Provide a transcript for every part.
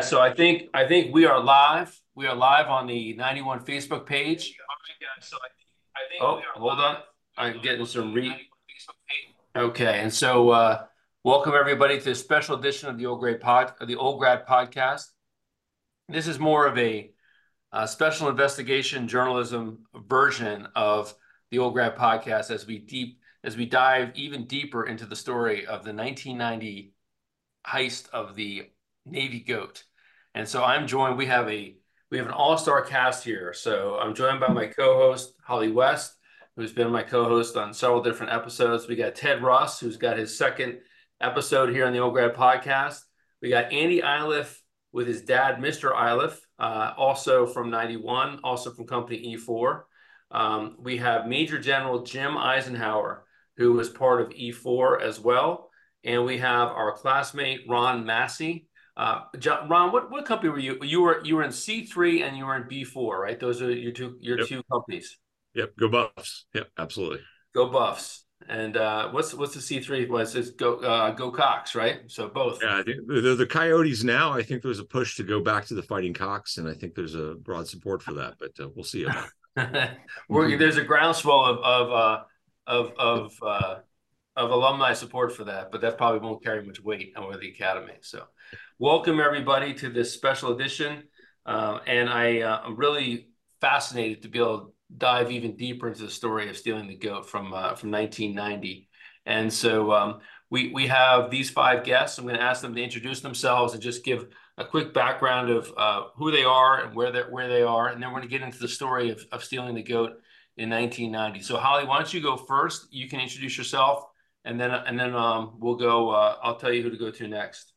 So I think I think we are live. We are live on the 91 Facebook page. All right, guys. So I think, oh, hold on. I'm getting some re. Okay, and so uh, welcome everybody to a special edition of the Old Grad Pod, the Old Grad Podcast. This is more of a, a special investigation journalism version of the Old Grad Podcast as we deep as we dive even deeper into the story of the 1990 heist of the Navy Goat. And so I'm joined. We have a we have an all-star cast here. So I'm joined by my co-host Holly West, who's been my co-host on several different episodes. We got Ted Russ, who's got his second episode here on the Old Grad Podcast. We got Andy Iliff with his dad, Mr. Iliff, uh, also from 91, also from Company E4. Um, we have Major General Jim Isenhower, who was part of E4 as well. And we have our classmate, Ron Massey, uh, John, Ron, what, what company were you? You were you were in C three and you were in B four, right? Those are your two your yep. two companies. Yep, go Buffs. Yep, absolutely. Go Buffs. And uh, what's what's the C three? Was it's go uh, go Cox, right? So both. Yeah, I think they're the Coyotes now. I think there's a push to go back to the Fighting Cocks, and I think there's a broad support for that. But uh, we'll see about. there's a groundswell of of uh, of of uh, of alumni support for that, but that probably won't carry much weight over the academy. So welcome everybody to this special edition. Uh, and I, uh, I'm really fascinated to be able to dive even deeper into the story of stealing the goat from uh, from 1990. And so um, we we have these five guests. I'm going to ask them to introduce themselves and just give a quick background of uh, who they are and where they where they are, and then we're going to get into the story of, of stealing the goat in 1990. So Holly, why don't you go first? You can introduce yourself, and then and then um, we'll go. Uh, I'll tell you who to go to next.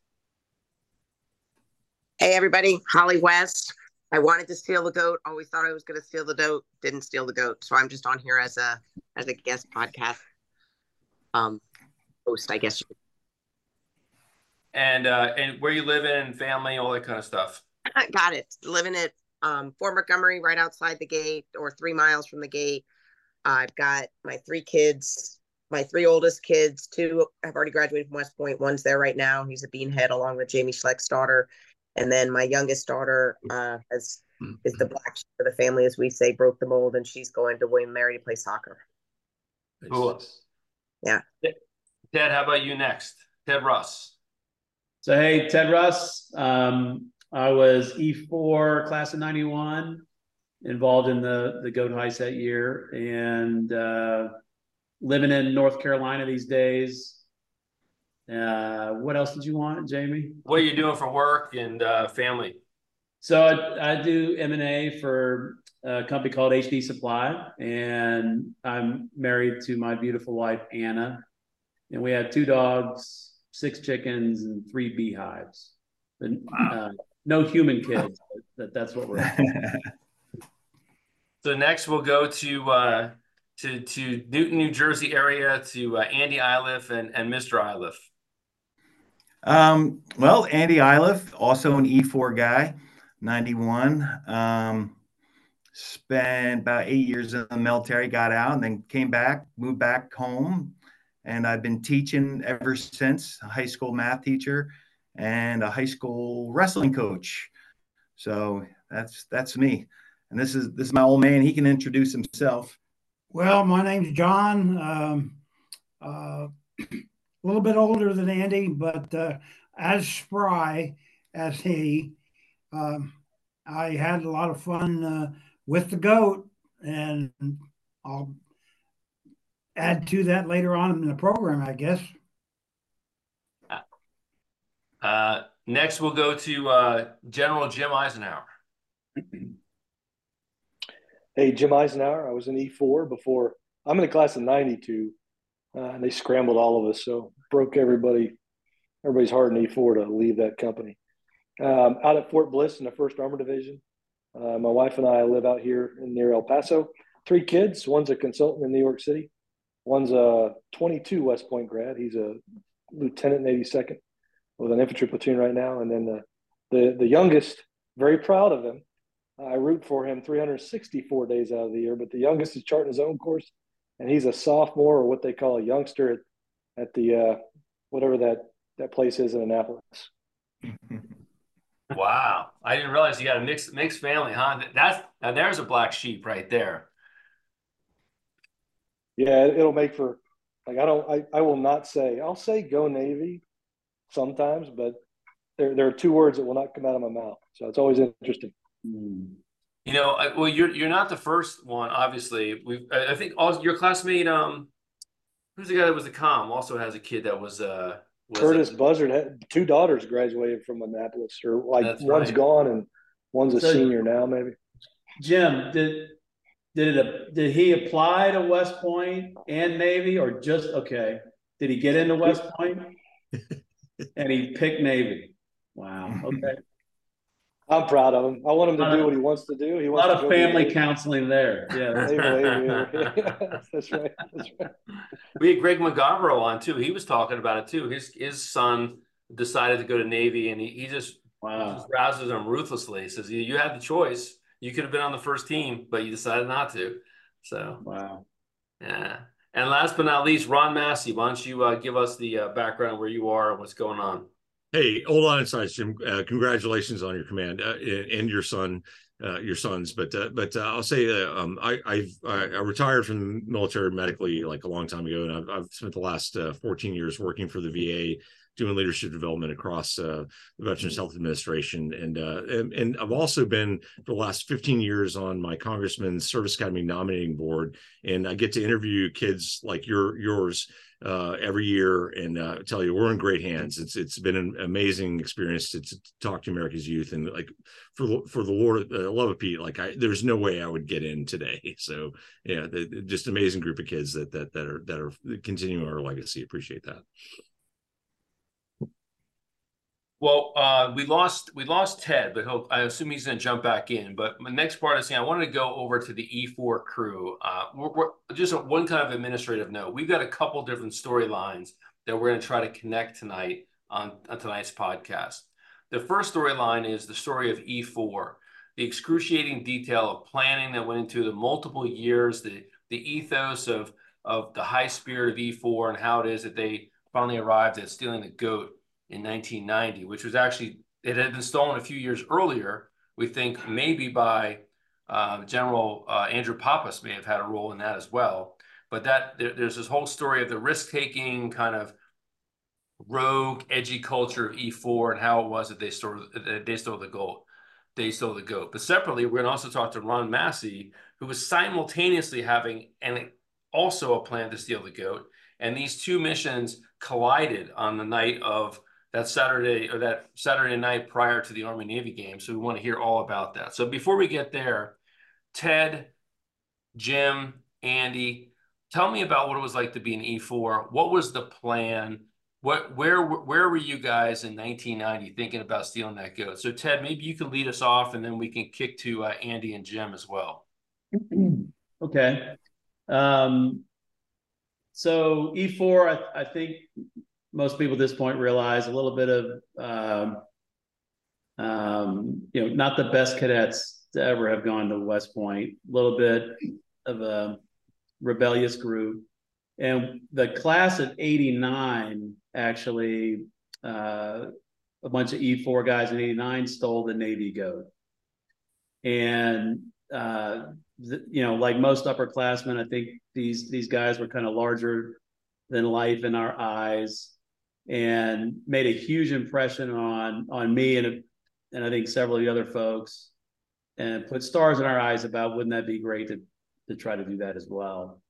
Hey, everybody, Holly West. I wanted to steal the goat. Always thought I was going to steal the goat. Didn't steal the goat. So I'm just on here as a as a guest podcast um host, I guess. And uh and where you live in, family, all that kind of stuff. Got it. Living at um Fort Montgomery, right outside the gate, or three miles from the gate. Uh, I've got my three kids. My three oldest kids, two have already graduated from West Point. One's there right now. He's a beanhead, along with Jamie Schleck's daughter and then my youngest daughter uh, has mm-hmm. is the black sheep of the family, as we say, broke the mold, and she's going to William Mary to play soccer. Cool. Yeah. Ted, how about you next? Ted Russ. So hey, Ted Russ. Um, I was E4 class of 91, involved in the the goat heist that year, and uh, living in North Carolina these days. Uh, what else did you want, Jamie? What are you doing for work and uh, family? So I, I do M and A for a company called HD Supply, and I'm married to my beautiful wife Anna, and we have two dogs, six chickens, and three beehives. But, wow. uh, no human kids. But that's what we're. so next we'll go to uh, to to Newton, New Jersey area to uh, Andy Iliff and and Mr. Iliff. Um, well, Andy Iliff, also an E4 guy, 91. Um, spent about eight years in the military, got out, and then came back, moved back home. And I've been teaching ever since, a high school math teacher and a high school wrestling coach. So that's that's me. And this is this is my old man. He can introduce himself. Well, my name's John. Um, uh, a little bit older than Andy, but uh, as spry as he. Um, I had a lot of fun uh, with the goat, and I'll add to that later on in the program, I guess. Uh, next, we'll go to uh, General Jim Isenhower. Hey, Jim Isenhower. I was in E4 before. I'm in the class of 92 uh, and they scrambled all of us. So broke everybody, everybody's heart in E4 to leave that company. Um, out at Fort Bliss in the First Armor Division, uh, my wife and I live out here in near El Paso. Three kids. One's a consultant in New York City. One's a 22 West Point grad. He's a lieutenant in 82nd with an infantry platoon right now. And then the the the youngest, very proud of him. I root for him 364 days out of the year, but the youngest is charting his own course and he's a sophomore or what they call a youngster at, at the uh, whatever that that place is in Annapolis. Wow, I didn't realize you got a mixed mixed family, huh? That's now there's a black sheep right there. Yeah, it'll make for like I don't I, I will not say I'll say go Navy sometimes, but there there are two words that will not come out of my mouth. So it's always interesting. Hmm. You know, I, well, you're you're not the first one. Obviously, we I, I think all your classmate, um, who's the guy that was the com, also has a kid that was uh was Curtis a, Buzzard had two daughters graduated from Annapolis, or like That's one's right. gone and one's a So- senior now, maybe. Jim, did did it did he apply to West Point and Navy or just okay? Did he get into West Point? and he picked Navy. Wow. Okay. I'm proud of him. I want him to do of- what he wants to do. He wants A wants lot to of go be a family Navy- counseling there. Yeah. that's- Naval aviator. That's right. That's right. we had Greg McGovero on too. He was talking about it too. His his son decided to go to Navy, and he, he just Wow. just rouses him ruthlessly. He says, "You you had the choice. You could have been on the first team, but you decided not to." So Wow. yeah. And last but not least, Ron Massey. Why don't you uh, give us the uh, background where you are and what's going on? Hey, hold on inside, Jim. Uh, congratulations on your command uh, and, your son, uh, your sons. But uh, but uh, I'll say uh, um, I I, I retired from the military medically like a long time ago, and I've, I've spent the last uh, 14 years working for the VA, doing leadership development across the Veterans Health Administration, and, and and I've also been for the last 15 years on my Congressman's Service Academy nominating board, and I get to interview kids like your yours uh, every year, and uh, tell you we're in great hands. It's it's been an amazing experience to, to talk to America's youth, and like for the- for the Lord, uh, love of Pete, like I there's no way I would get in today. So yeah, the, the- just amazing group of kids that that that are that are continuing our legacy. Appreciate that. Well, uh, we lost we lost Ted, but he'll, I assume he's going to jump back in. But my next part is saying I wanted to go over to the E4 crew. Uh, we're, we're just one kind of administrative note. We've got a couple different storylines that we're going to try to connect tonight on, on tonight's podcast. The first storyline is the story of E4, the excruciating detail of planning that went into the multiple years, the the ethos of of the high spirit of E4 and how it is that they finally arrived at stealing the goat in 1990, which was actually it had been stolen a few years earlier. We think maybe by uh, General uh, Andrew Poppas may have had a role in that as well. But that there, there's this whole story of the risk taking kind of rogue, edgy culture of E4 and how it was that they stole that they stole the gold. They stole the goat. But separately, we're going to also talk to Ron Massey, who was simultaneously having and also a plan to steal the goat. And these two missions collided on the night of that Saturday or that Saturday night prior to the Army Navy game. So we want to hear all about that. So before we get there, Ted, Jim, Andy, tell me about what it was like to be an E4. What was the plan? What where where were you guys in 1990 thinking about stealing that goat? So Ted, maybe you can lead us off, and then we can kick to uh, Andy and Jim as well. Okay. Um, so E4, I, I think most people at this point realize a little bit of, um, um, you know, not the best cadets to ever have gone to West Point, a little bit of a rebellious group. And the class of 89 actually, uh, a bunch of E4 guys in 89 stole the Navy goat. And, uh, th- you know, like most upperclassmen, I think these these guys were kind of larger than life in our eyes, and made a huge impression on on me and and I think several of the other folks, and put stars in our eyes about wouldn't that be great to to try to do that as well.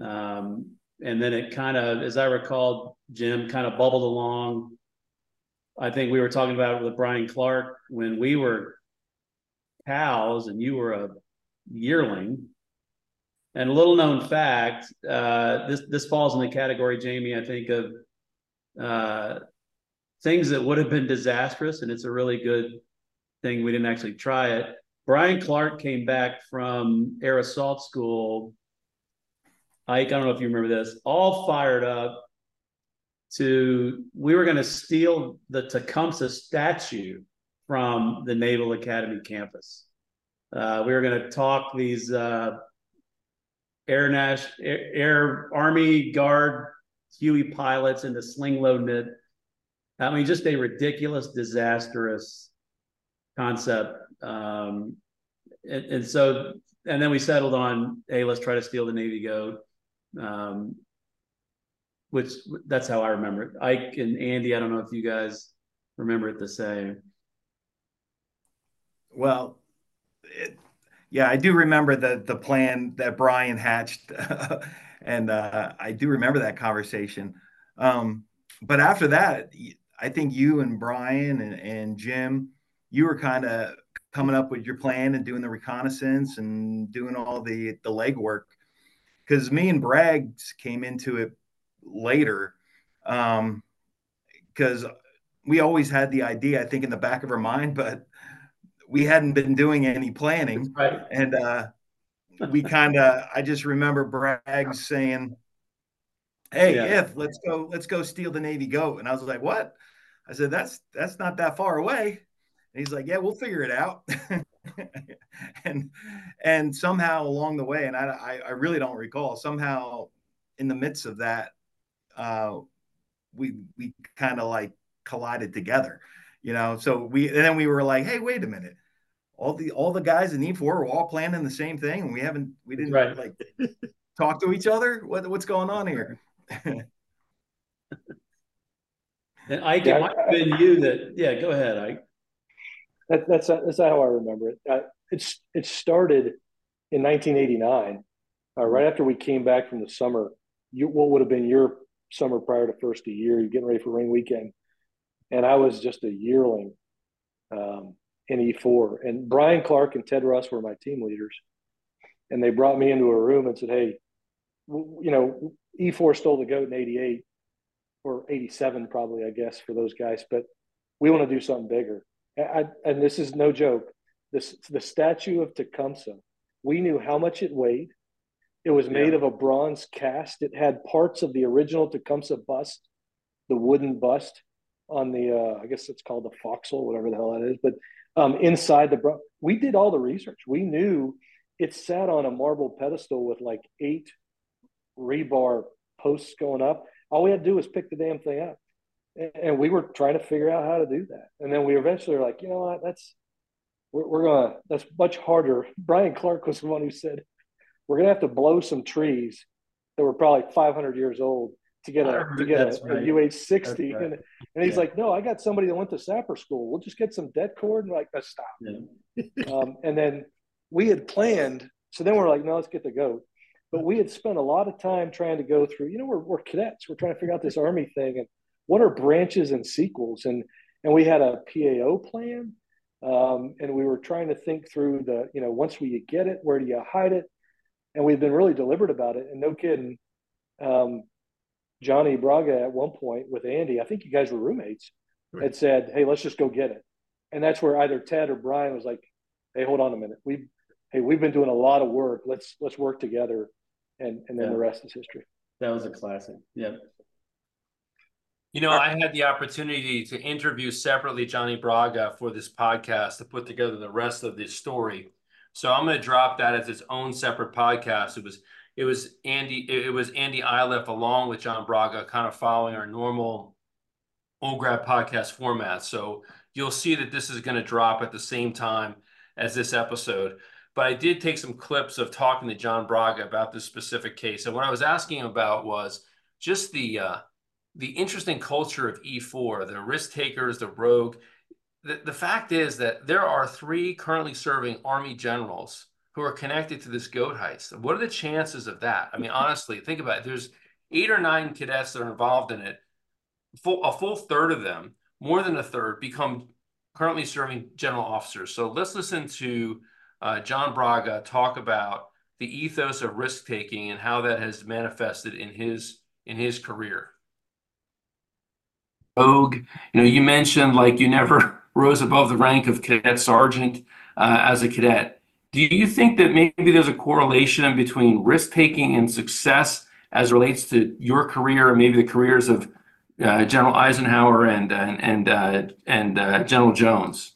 Um, and then it kind of, as I recall, Jim kind of bubbled along. I think we were talking about it with Brian Clark when we were pals and you were a yearling. And a little known fact, uh, this this falls in the category, Jamie, I think of uh, things that would have been disastrous, and it's a really good thing we didn't actually try it. Brian Clark came back from Air Assault School. Ike, I don't know if you remember this, all fired up to we were going to steal the Tecumseh statue from the Naval Academy campus. Uh, we were going to talk these uh, Air, Nash, Air, Air Army Guard Huey pilots into sling loading it. I mean, just a ridiculous, disastrous concept. Um, and, and so, and then we settled on, hey, let's try to steal the Navy goat. Um, which that's how I remember it. Ike and Andy, I don't know if you guys remember it the same. Well, it, yeah, I do remember the the plan that Brian hatched, and uh, I do remember that conversation. Um, but after that, I think you and Brian and, and Jim, you were kind of coming up with your plan and doing the reconnaissance and doing all the the legwork. Because me and Braggs came into it later, because um, we always had the idea, I think, in the back of our mind, but we hadn't been doing any planning. Right. And uh, we kind of, I just remember Braggs saying, "Hey, yeah. if let's go, let's go steal the Navy goat," and I was like, "What?" I said, "That's that's not that far away." And he's like, "Yeah, we'll figure it out." and and somehow along the way, and I I really don't recall. Somehow, in the midst of that, uh, we we kind of like collided together, you know. So we and then we were like, "Hey, wait a minute." All the all the guys in E4 were all planning the same thing, and we haven't we didn't right. like talk to each other. What what's going on here? and Ike, yeah, it might have been you that. Yeah, go ahead, Ike. That, that's that's how I remember it. Uh, it's it started in 1989, uh, right after we came back from the summer. You what would have been your summer prior to first a year? You're getting ready for ring weekend, and I was just a yearling um, in E4. And Brian Clark and Ted Russ were my team leaders, and they brought me into a room and said, "Hey, you know, E4 stole the goat in '88 or '87, probably, I guess, for those guys, but we want to do something bigger." I, and this is no joke. This the statue of Tecumseh. We knew how much it weighed. It was made yeah. of a bronze cast. It had parts of the original Tecumseh bust, the wooden bust on the uh, I guess it's called the foxhole, whatever the hell that is. But um, inside the bro- we did all the research. We knew it sat on a marble pedestal with like eight rebar posts going up. All we had to do was pick the damn thing up and we were trying to figure out how to do that. And then we eventually were like, you know what, that's we're, we're gonna that's much harder. Brian Clark was the one who said we're gonna have to blow some trees that were probably 500 years old to get a to get a, right. a UH 60. Right. And, and he's yeah. like, no, I got somebody that went to sapper school. We'll just get some det cord and we're like, let's stop. Yeah. um, and then we had planned. So then we're like, no, let's get the goat. But we had spent a lot of time trying to go through. You know, we're, we're cadets. We're trying to figure out this army thing, and what are branches and sequels and and we had a PAO plan um, and we were trying to think through the you know once we get it where do you hide it and we've been really deliberate about it and no kidding um, Johnny Braga at one point with Andy I think you guys were roommates right. had said hey let's just go get it and that's where either Ted or Brian was like hey hold on a minute we hey we've been doing a lot of work let's let's work together and and then yeah. the rest is history that was a classic yeah you know, I had the opportunity to interview separately Johnny Braga for this podcast to put together the rest of this story. So I'm going to drop that as its own separate podcast. It was it was Andy it was Andy Iliff along with John Braga, kind of following our normal old grad podcast format. So you'll see that this is going to drop at the same time as this episode. But I did take some clips of talking to John Braga about this specific case, and what I was asking about was just the uh, the interesting culture of E4, the risk takers, the rogue. The, the fact is that there are three currently serving Army generals who are connected to this goat heist. What are the chances of that? I mean, honestly, think about it. There's eight or nine cadets that are involved in it. Full, a full third of them, more than a third, become currently serving general officers. So let's listen to uh, John Braga talk about the ethos of risk taking and how that has manifested in his in his career rogue. You know, you mentioned like you never rose above the rank of cadet sergeant uh, as a cadet. Do you think that maybe there's a correlation between risk taking and success as relates to your career and maybe the careers of uh, General Isenhower and and and, uh, and uh, General Jones?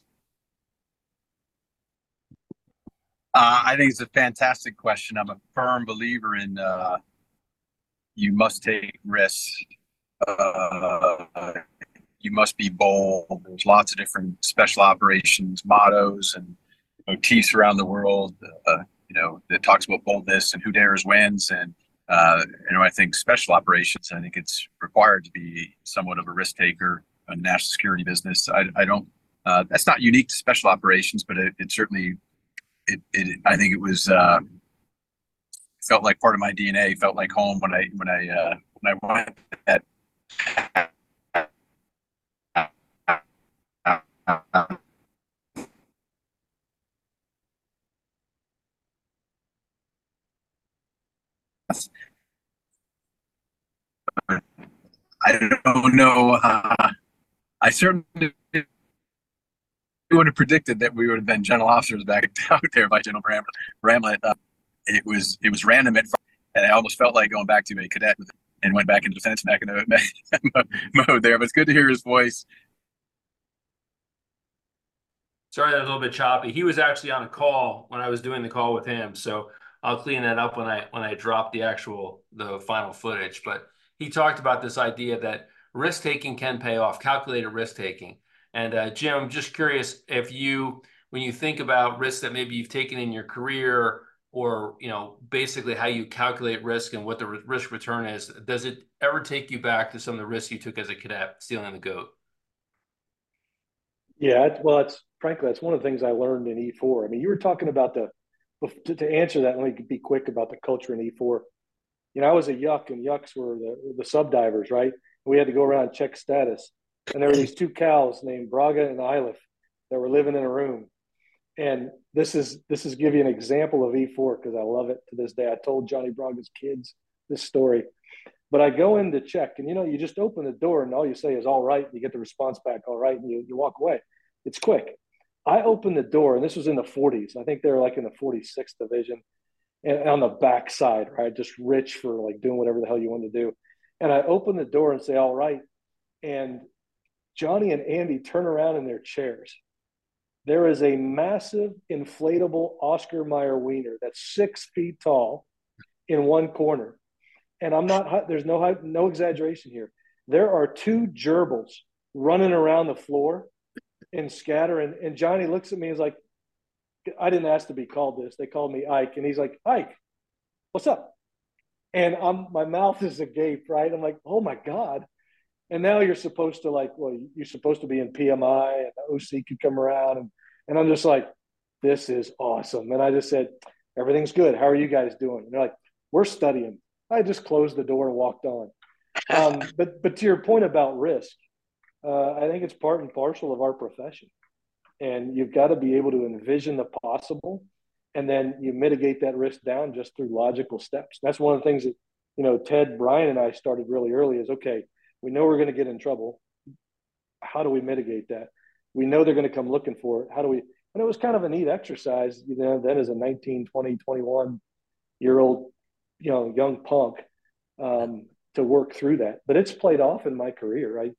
Uh, I think it's a fantastic question. I'm a firm believer in uh, you must take risks you must be bold. There's lots of different special operations mottos and motifs around the world. Uh, you know that talks about boldness and who dares wins. And uh, you know, I think special operations. I think it's required to be somewhat of a risk taker in national security business. I, I don't. Uh, that's not unique to special operations, but it, it certainly. It, it. I think it was. Uh, felt like part of my DNA. Felt like home when I when I uh, when I went at. I don't know. Uh, I certainly would have predicted that we would have been general officers back out there by General Bram- Bramlett. Uh, it was it was random at first, and I almost felt like going back to a cadet and went back into defense back in the mode there. But it's good to hear his voice. Sorry, that was a little bit choppy. He was actually on a call when I was doing the call with him, so I'll clean that up when I when I drop the actual the final footage. But he talked about this idea that risk taking can pay off, calculated risk taking. And uh, Jim, just curious if you, when you think about risks that maybe you've taken in your career, or you know, basically how you calculate risk and what the risk return is, does it ever take you back to some of the risks you took as a cadet stealing the goat? Yeah, well, it's frankly that's one of the things I learned in E4. I mean, you were talking about the to, to answer that. Let me be quick about the culture in E4 you know, I was a yuck, and yucks were the, the sub divers, right? We had to go around and check status. And there were these two cows named Braga and Iliff that were living in a room. And this is this is give you an example of E4 because I love it to this day. I told Johnny Braga's kids this story. But I go in to check, and you know, you just open the door and all you say is all right, and you get the response back, all right, and you, you walk away. It's quick. I opened the door, and this was in the 40s. I think they were like in the 46th division and on the backside, right? Just rich for like doing whatever the hell you want to do. And I open the door and say, all right. And Johnny and Andy turn around in their chairs. There is a massive inflatable Oscar Mayer wiener that's six feet tall in one corner. And I'm not, there's no, no exaggeration here. There are two gerbils running around the floor and scatter. And, and Johnny looks at me and is like, I didn't ask to be called this. They called me Ike, and he's like, Ike, what's up? And I'm my mouth is agape, right? I'm like, oh my god. And now you're supposed to like, well, you're supposed to be in PMI, and the OC could come around, and and I'm just like, this is awesome. And I just said, everything's good. How are you guys doing? And they're like, we're studying. I just closed the door and walked on. Um, but but to your point about risk, uh, I think it's part and parcel of our profession. And you've got to be able to envision the possible and then you mitigate that risk down just through logical steps. That's one of the things that you know ted brian and i started really early is okay we know we're going to get in trouble. How do we mitigate that? We know they're going to come looking for it. How do we and it was kind of a neat exercise you know then as a 19 20 21 year old you know young punk um, to work through that. But it's played off in my career. I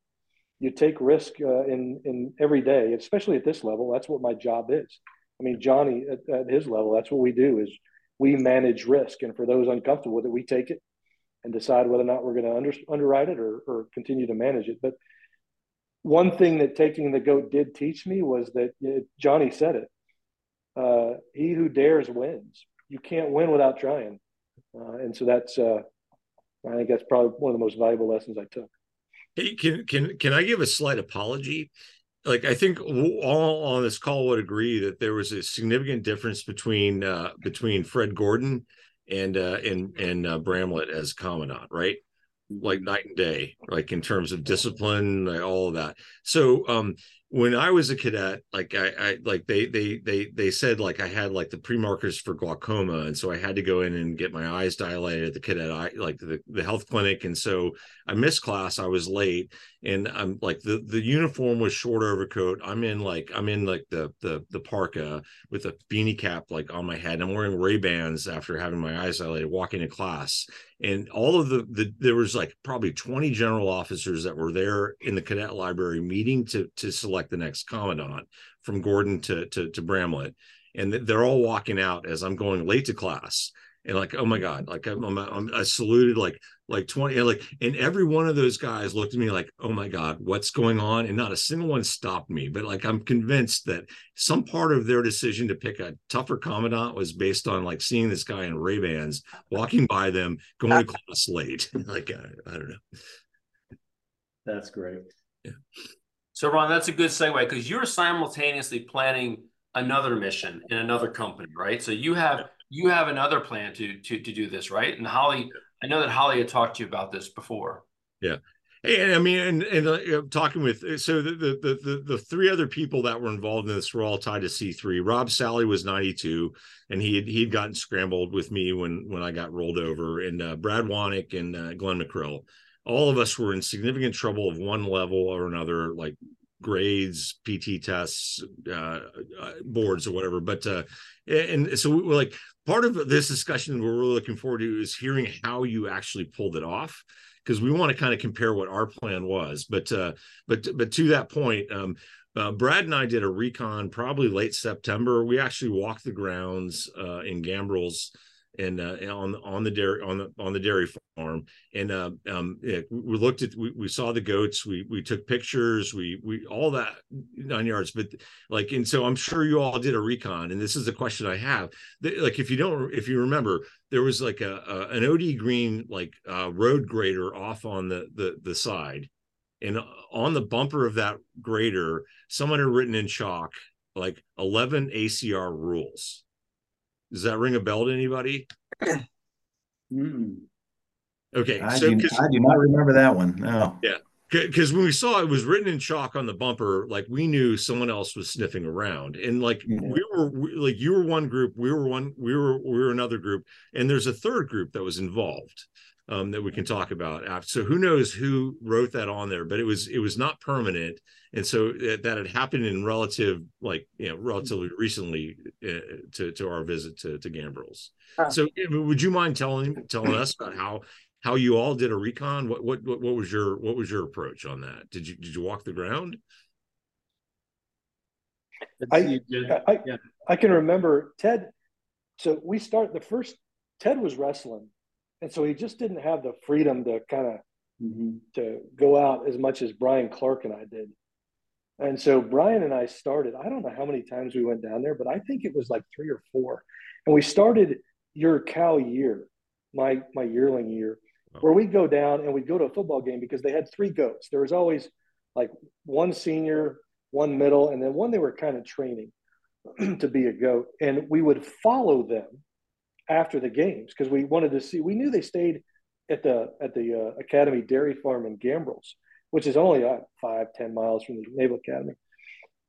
you take risk uh, in in every day, especially at this level. That's what my job is. I mean, Johnny at, at, his level, that's what we do is we manage risk, and for those uncomfortable with it, we take it and decide whether or not we're going to under, underwrite it or, or continue to manage it. But one thing that taking the goat did teach me was that it, Johnny said it: uh, "He who dares wins." You can't win without trying, uh, and so that's. Uh, I think that's probably one of the most valuable lessons I took. Hey, can can can I give a slight apology? Like I think all on this call would agree that there was a significant difference between uh, between Fred Gorden and uh, and and uh, Bramlett as commandant, right? Like night and day, like in terms of discipline, like all of that. So um, when I was a cadet, like I, I like they they they they said like I had like the pre-markers for glaucoma, and so I had to go in and get my eyes dilated at the cadet eye like the, the health clinic. And so I missed class, I was late, and I'm like the the uniform was short overcoat. I'm in like I'm in like the the the parka with a beanie cap like on my head. I'm wearing Ray Bans after having my eyes dilated, walking to class, and all of the the there was like probably 20 general officers that were there in the cadet library meeting to to select select the next commandant from Gorden to to, to Bramlett, and they're all walking out as I'm going late to class. and like, oh my god, like I'm, I'm, I'm I saluted like like 20 and like and every one of those guys looked at me like oh my god what's going on? And not a single one stopped me. But like i'm convinced that some part of their decision to pick a tougher commandant was based on like seeing this guy in ray bans walking by them going to class late. Like I, I don't know. That's great. Yeah so ron that's a good segue because you're simultaneously planning another mission in another company right so you have you have another plan to to to do this right and holly I know that Holly had talked to you about this before. Yeah. And I mean, and, and uh, talking with so the, the the the three other people that were involved in this were all tied to C three. Rob Sally was ninety two, and he had he had gotten scrambled with me when when I got rolled over, and uh, Brad Wanick and uh, Glenn McCrill. All of us were in significant trouble of one level or another, like grades, PT tests, uh, uh, boards, or whatever. But uh, and so we're like part of this discussion we're really looking forward to is hearing how you actually pulled it off because we want to kind of compare what our plan was but uh but but to that point um uh, Brad and I did a recon probably late September. We actually walked the grounds uh, in Gambrills and uh, on on the dairy on the on the dairy farm. And uh, um, yeah, we looked at we, we saw the goats we we took pictures we we all that nine yards but like and so i'm sure you all did a recon and this is a question i have. Like if you don't if you remember there was like a, a an od green like uh, road grader off on the the the side. And on the bumper of that grader someone had written in chalk like 11 acr rules does that ring a bell to anybody? mm. Okay, I, so do, I do not remember that one. No. Yeah, because when we saw it was written in chalk on the bumper, like we knew someone else was sniffing around, and like yeah. we were we, like you were one group, we were one, we were we were another group, and there's a third group that was involved um, that we can talk about. After. So who knows who wrote that on there, but it was it was not permanent, and so that, that had happened in relative like you know relatively recently uh, to to our visit to to Gambrills. Huh. So would you mind telling telling us about how how you all did a recon? What what what was your what was your approach on that? Did you did you walk the ground? I, I, yeah. I can remember Ted. So we start the first Ted was wrestling and so he just didn't have the freedom to kind of mm-hmm. to go out as much as Brian Clark and I did. And so Brian and I started. I don't know how many times we went down there, but I think it was like three or four. And we started your cow year, my my yearling year, where we'd go down and we'd go to a football game because they had three goats. There was always like one senior, one middle, and then one they were kind of training to be a goat. And we would follow them after the games because we wanted to see. We knew they stayed at the at the uh, Academy Dairy Farm in Gambrills, which is only uh, five ten miles from the Naval Academy.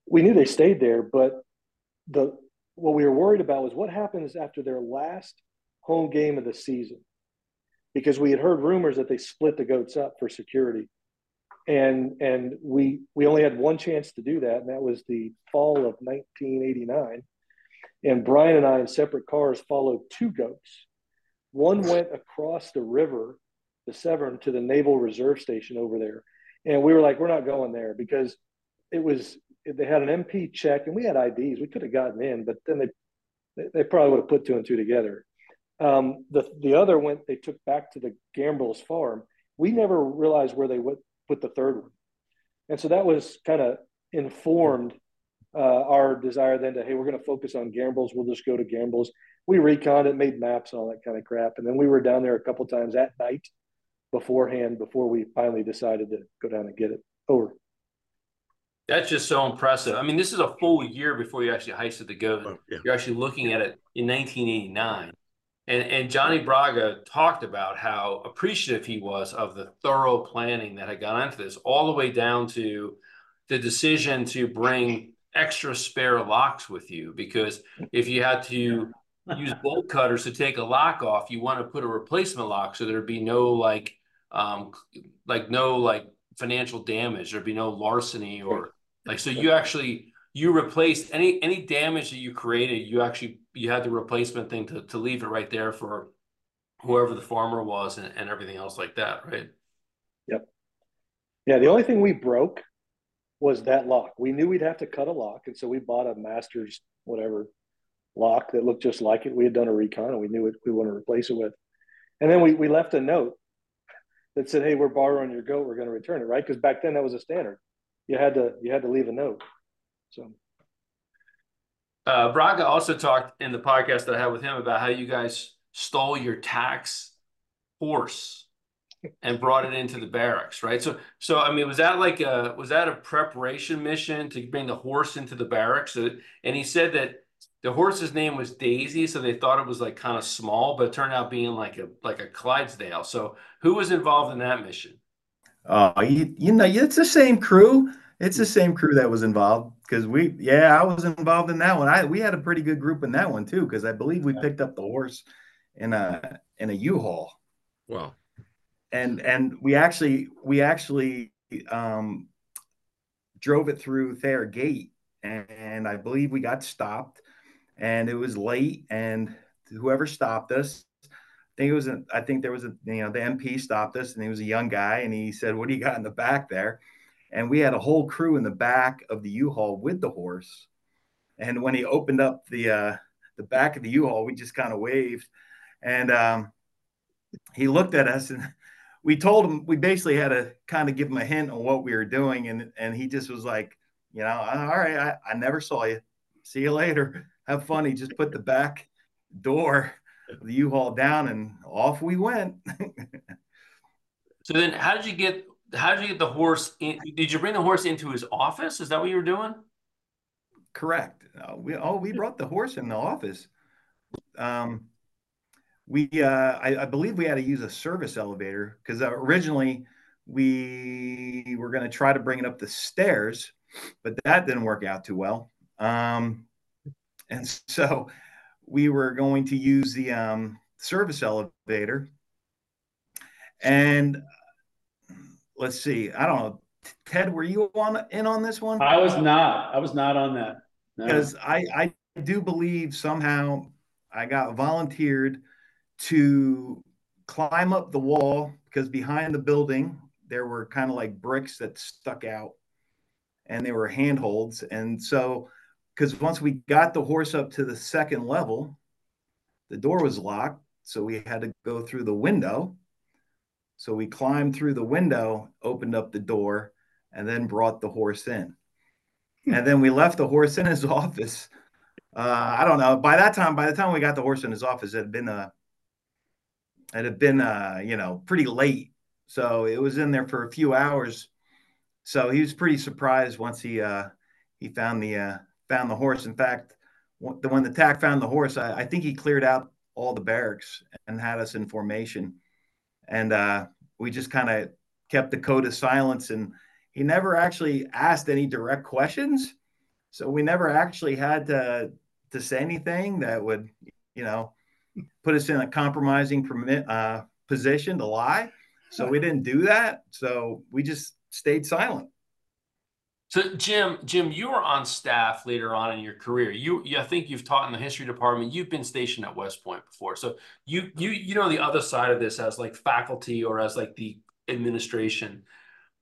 We knew they stayed there, but the what we were worried about was what happens after their last home game of the season, because we had heard rumors that they split the goats up for security, and and we we only had one chance to do that, and that was the fall of 1989 and Brian and I, in separate cars, followed two goats. One went across the river, the Severn, to the Naval Reserve Station over there. And we were like, we're not going there because it was, they had an MP check and we had IDs. We could have gotten in, but then they, they probably would have put two and two together. Um, the, the other went, they took back to the Gambrills farm. We never realized where they went, put the third one. And so that was kind of informed uh, our desire then to hey we're going to focus on Gambrills. We'll just go to Gambrills. We reconned it made maps and all that kind of crap. And then we were down there a couple times at night beforehand before we finally decided to go down and get it over. That's just so impressive. I mean this is a full year before you actually heisted the goat oh, yeah. you're actually looking at it in 1989 and, and Johnny Braga talked about how appreciative he was of the thorough planning that had gone into this, all the way down to the decision to bring extra spare locks with you because if you had to use bolt cutters to take a lock off, you want to put a replacement lock so there'd be no like um like no like financial damage, there'd be no larceny or like so you actually you replaced any any damage that you created, you actually you had the replacement thing to, to leave it right there for whoever the farmer was and, and everything else like that, right? Yep. Yeah, the only thing we broke was that lock. We knew we'd have to cut a lock, and so we bought a master's whatever lock that looked just like it. We had done a recon and we knew it we wanted to replace it with. And then we we left a note that said, "Hey, we're borrowing your goat. We're going to return it." Right? Because back then that was a standard. You had to you had to leave a note. So. Uh, Braga also talked in the podcast that I had with him about how you guys stole your TAC's horse and brought it into the barracks, right? So, so I mean, was that like a was that a preparation mission to bring the horse into the barracks? So, and he said that the horse's name was Daisy, so they thought it was like kind of small, but it turned out being like a like a Clydesdale. So, who was involved in that mission? Oh, you, you know, it's the same crew. It's the same crew that was involved because we, yeah, I was involved in that one. I we had a pretty good group in that one too because I believe we picked up the horse in a in a U-Haul. Wow and and we actually we actually um, drove it through Thayer Gate, and, and, I believe we got stopped, and it was late, and whoever stopped us, I think it was a, I think there was a you know the MP stopped us, and he was a young guy, and he said, "What do you got in the back there?" And we had a whole crew in the back of the U-Haul with the horse, and when he opened up the uh, the back of the U-Haul, we just kind of waved, and um, he looked at us and we told him we basically had to kind of give him a hint on what we were doing, and and he just was like, you know, all right, I, I never saw you. See you later. Have fun. He just put the back door of the U-Haul down, and off we went. so then, how did you get? How did you get the horse? In, did you bring the horse into his office? Is that what you were doing? Correct. Uh, we oh we brought the horse in the office. Um, we uh, I, I, believe we had to use a service elevator because uh, originally we were going to try to bring it up the stairs, but that didn't work out too well. Um, and so we were going to use the um, service elevator. And let's see, I don't know, Ted, were you on in on this one? I was not. I was not on that because no. I I do believe somehow I got volunteered to climb up the wall because behind the building there were kind of like bricks that stuck out and they were handholds. And so because once we got the horse up to the second level the door was locked so we had to go through the window. So we climbed through the window opened up the door and then brought the horse in. Hmm. and then we left the horse in his office. Uh, i don't know by that time by the time we got the horse in his office it had been a it had been uh, you know pretty late, so it was in there for a few hours. So he was pretty surprised once he uh, he found the uh, found the horse. In fact, when the TAC found the horse, I, I think he cleared out all the barracks and had us in formation, and uh, we just kind of kept the code of silence. And he never actually asked any direct questions, so we never actually had to to say anything that would you know put us in a compromising permit, uh, position to lie. So we didn't do that. So we just stayed silent. So Jim, Jim, you were on staff later on in your career. You, you, I think you've taught in the history department. You've been stationed at West Point before, so you, you, you know the other side of this as like faculty or as like the administration.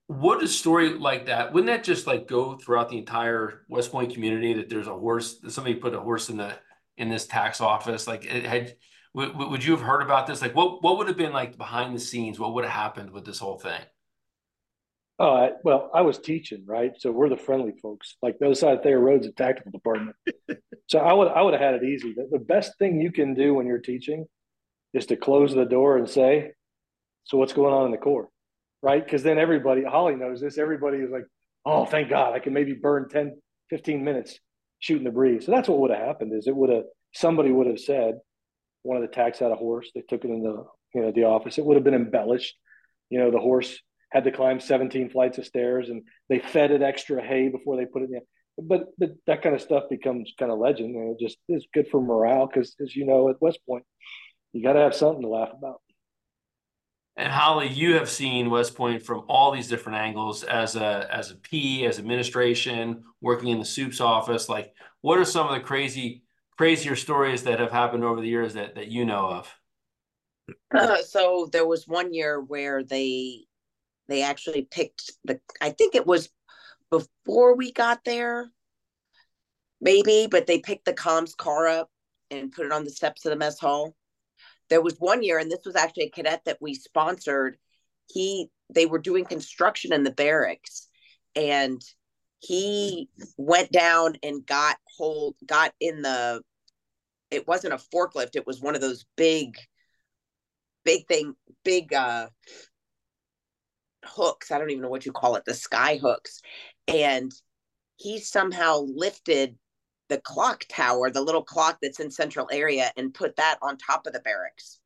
What a story like that? Wouldn't that just like go throughout the entire West Point community that there's a horse? Somebody put a horse in the in this TAC's office? Like, it had would, would you have heard about this? Like, what what would have been like behind the scenes? What would have happened with this whole thing? Oh, I, well, I was teaching, right? So we're the friendly folks. Like the other side of Thayer Road's a tactical department. so I would I would have had it easy. The, the best thing you can do when you're teaching is to close the door and say, "So what's going on in the Corps?" Right? Because then everybody, Holly knows this. Everybody is like, "Oh, thank God, I can maybe burn 10, 15 minutes shooting the breeze." So that's what would have happened. Is it would have somebody would have said, one of the TACs had a horse. They took it in the you know the office. It would have been embellished. You know, the horse had to climb 17 flights of stairs, and they fed it extra hay before they put it in. But, but that kind of stuff becomes kind of legend, and it just is good for morale because, as you know, at West Point, you got to have something to laugh about. And Holly, you have seen West Point from all these different angles as a as a P, as administration, working in the Supe's office. Like, what are some of the crazy crazier stories that have happened over the years that that you know of? Uh, so there was one year where they they actually picked the I think it was before we got there, maybe, but they picked the comms car up and put it on the steps of the mess hall. There was one year, and this was actually a cadet that we sponsored. He they were doing construction in the barracks, and he went down and got hold got in the it wasn't a forklift it was one of those big big thing big uh hooks i don't even know what you call it the sky hooks and he somehow lifted the clock tower the little clock that's in central area and put that on top of the barracks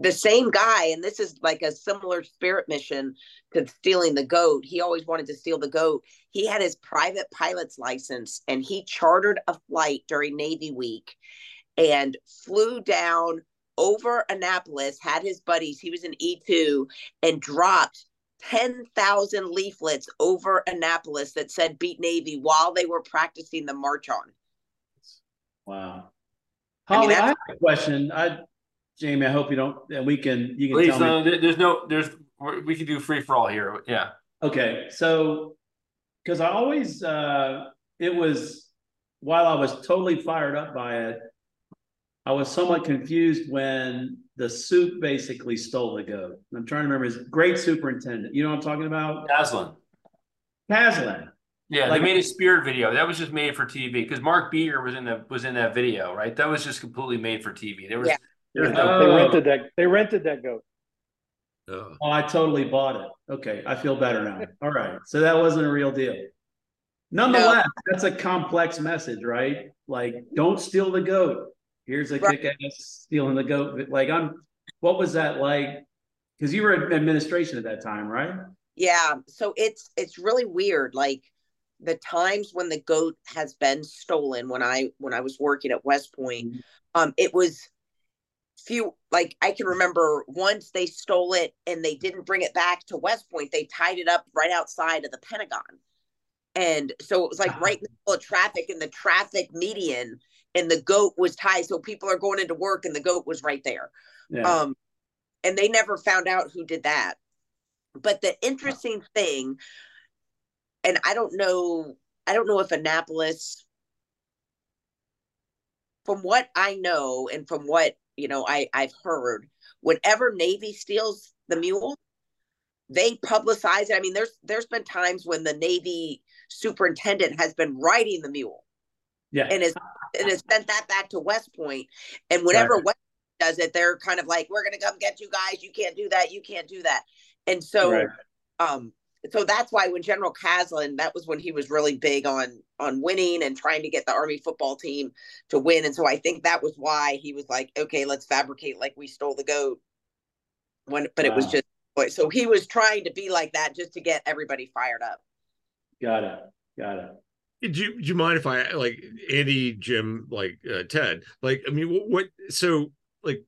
the same guy, and this is like a similar spirit mission to stealing the goat. He always wanted to steal the goat. He had his private pilot's license and he chartered a flight during Navy Week and flew down over Annapolis, had his buddies, he was an E2, and dropped 10,000 leaflets over Annapolis that said beat Navy while they were practicing the march on. Wow. Holly, I, mean, I have a question. I Jamie, I hope you don't. and We can. You can. Please, tell no, me. There's no. There's. We can do free for all here. Yeah. Okay, so because I always, uh it was while I was totally fired up by it, I was somewhat confused when the Supe basically stole the goat. I'm trying to remember his great superintendent. You know what I'm talking about? Caslen. Caslen. Yeah, like, they made a spirit video. That was just made for TV because Mark Beer was in the was in that video, right? That was just completely made for TV. There was yeah. There's no, they rented that. They rented that goat. Oh. oh, I totally bought it. Okay, I feel better now. All right, so that wasn't a real deal. Nonetheless, no. that's a complex message, right? Like, don't steal the goat. Here's a right. kick-ass stealing the goat. Like, I'm. What was that like? Because you were in administration at that time, right? Yeah. So it's it's really weird. Like the times when the goat has been stolen when I when I was working at West Point, mm-hmm. um, it was few like I can remember once they stole it and they didn't bring it back to West Point, they tied it up right outside of the Pentagon. And so it was like right in the middle of traffic in the traffic median, and the goat was tied. So people are going into work and the goat was right there. Yeah. Um, and they never found out who did that. But the interesting thing, and I don't know, I don't know if Annapolis, from what I know and from what you know I I've heard whenever Navy steals the mule, they publicize it. I mean, there's there's been times when the Navy superintendent has been riding the mule, yeah, and has and it sent that back to West Point, and whenever right. West does it, they're kind of like, "We're gonna come get you guys. You can't do that. You can't do that." And so, right. um, so that's why when General Caslen, that was when he was really big on on winning and trying to get the Army football team to win. And so I think that was why he was like, okay, let's fabricate like we stole the goat. When, but wow. it was just so he was trying to be like that just to get everybody fired up. Got it. Got it. Do you, do you mind if I like Andy, Jim, like uh, Ted? Like, I mean, what, what? So, like,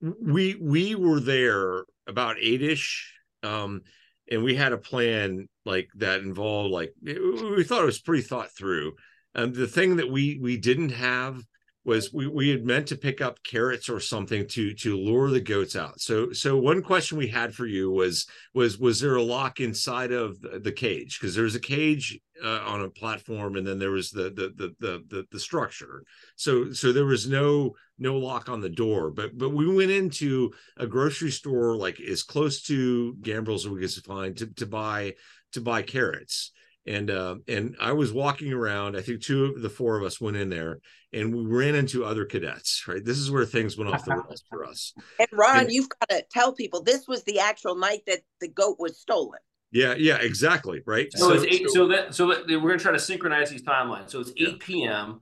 we we were there about eight ish. Um, and we had a plan like that involved like we thought it was pretty thought through and the thing that we we didn't have was we we had meant to pick up carrots or something to to lure the goats out. So so one question we had for you was was was there a lock inside of the cage because there's a cage uh, on a platform and then there was the the, the the the the structure. So so there was no no lock on the door. But but we went into a grocery store like as close to Gambrills as we could find to to buy to buy carrots and uh, and I was walking around. I think two of the four of us went in there, and we ran into other cadets. Right, this is where things went off the rails for us. And Ron, and, you've got to tell people this was the actual night that the goat was stolen. Yeah, yeah, exactly. Right. So, so it's eight. So, so that so that, we're gonna try to synchronize these timelines. So it's eight p.m.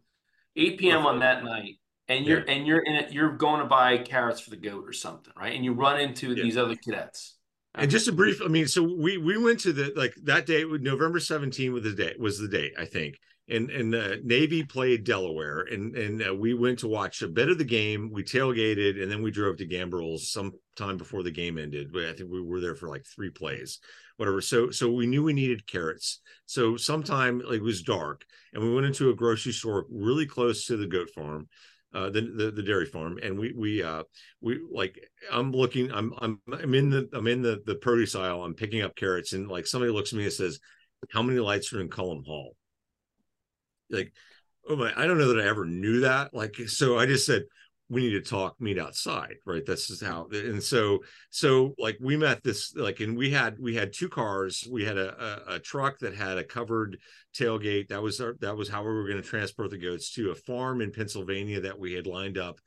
Eight p.m. on that night, and you're yeah. and you're in it. You're going to buy carrots for the goat or something, right? And you run into yeah. these other cadets. And just a brief, I mean, so we we went to the like that day, November 17 was the day was the date, I think. And and uh, Navy played Delaware, and and uh, we went to watch a bit of the game. We tailgated, and then we drove to Gambrills sometime before the game ended. I think we were there for like three plays, whatever. So so we knew we needed carrots. So sometime like, it was dark, and we went into a grocery store really close to the goat farm uh, the, the, the dairy farm, and we we uh we like I'm looking I'm I'm I'm in the I'm in the the produce aisle. I'm picking up carrots, and like somebody looks at me and says, "How many lights are in Cullum Hall?" Like oh my, I don't know that I ever knew that. Like, so I just said, we need to talk meet outside right? This is how and so so like we met this like and we had we had two cars. We had a, a, a truck that had a covered tailgate. That was our that was how we were going to transport the goats to a farm in pennsylvania that we had lined up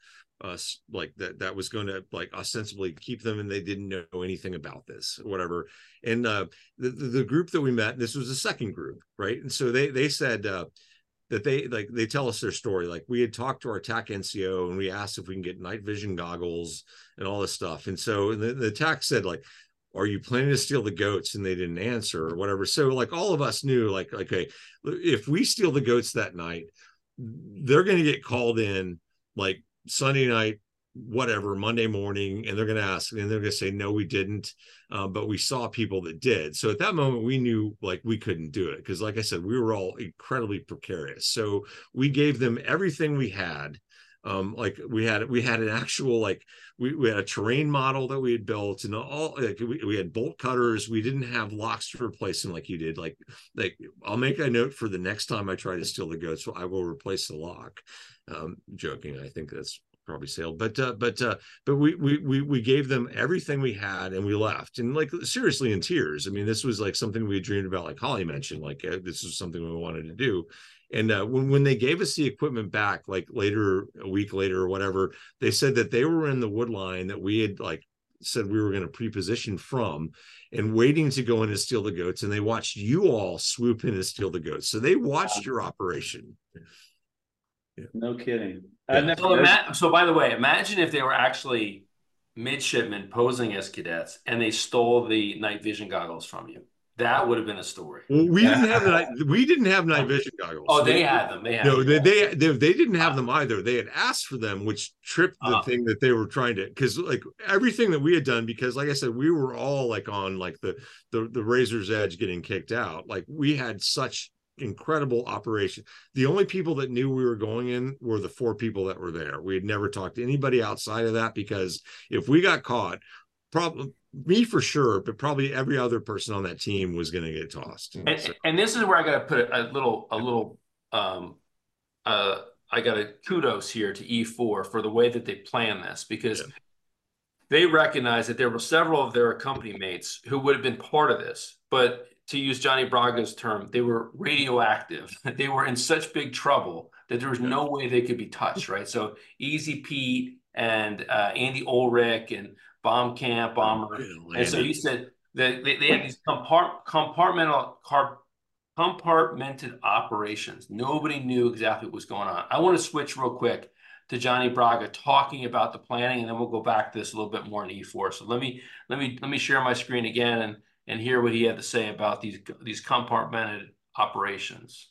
us like that that was going to like ostensibly keep them and they didn't know anything about this whatever. And uh the, the group that we met this was the second group right? And so they they said uh that they like they tell us their story. Like we had talked to our TAC nco and we asked if we can get night vision goggles and all this stuff. And so the, the TAC said like are you planning to steal the goats? And they didn't answer or whatever. So like all of us knew like okay if we steal the goats that night they're going to get called in like sunday night whatever Monday morning, and they're going to ask, and they're going to say, no, we didn't, uh, but we saw people that did. So at that moment, we knew like we couldn't do it because, like I said, we were all incredibly precarious. So we gave them everything we had. Um, like we had we had an actual like we, we had a terrain model that we had built and all like we, we had bolt cutters we didn't have locks to replace them like you did like like i'll make a note for the next time i try to steal the goats so i will replace the lock um joking i think that's probably sailed but uh, but uh, but we, we we we gave them everything we had and we left. And like seriously in tears. I mean this was like something we dreamed about like holly mentioned like uh, this was something we wanted to do. And uh, when, when they gave us the equipment back like later a week later or whatever they said that they were in the wood line that we had like said we were going to pre-position from and waiting to go in and steal the goats. And they watched you all swoop in and steal the goats. So they watched your operation. No kidding. Yeah. So, ima- so, by the way, imagine if they were actually midshipmen posing as cadets and they stole the night vision goggles from you. That would have been a story. Well, we didn't have the night, we didn't have night vision goggles. Oh, they, they had them. They had no, them. They, they, they they didn't have them either. They had asked for them, which tripped the uh, thing that they were trying to because like everything that we had done because like I said, we were all like on like the the the razor's edge getting kicked out. Like we had such incredible operation. The only people that knew we were going in were the four people that were there. We had never talked to anybody outside of that because if we got caught, probably me for sure, but probably every other person on that team was going to get tossed. And, so. and, this is where I got to put a little, a little, um, uh, I got a kudos here to E4 for the way that they planned this because yeah. they recognized that there were several of their company mates who would have been part of this, but to use Johnny Braga's term, they were radioactive. they were in such big trouble that there was no way they could be touched, right? So Easy Pete and uh, Andy Ulrich and Bomb Camp Bomber. and so you said that they, they had these compart- compartmental car- compartmented operations. Nobody knew exactly what was going on. I want to switch real quick to Johnny Braga talking about the planning, and then we'll go back to this a little bit more in E4. So let me let me let me share my screen again and and hear what he had to say about these these compartmented operations.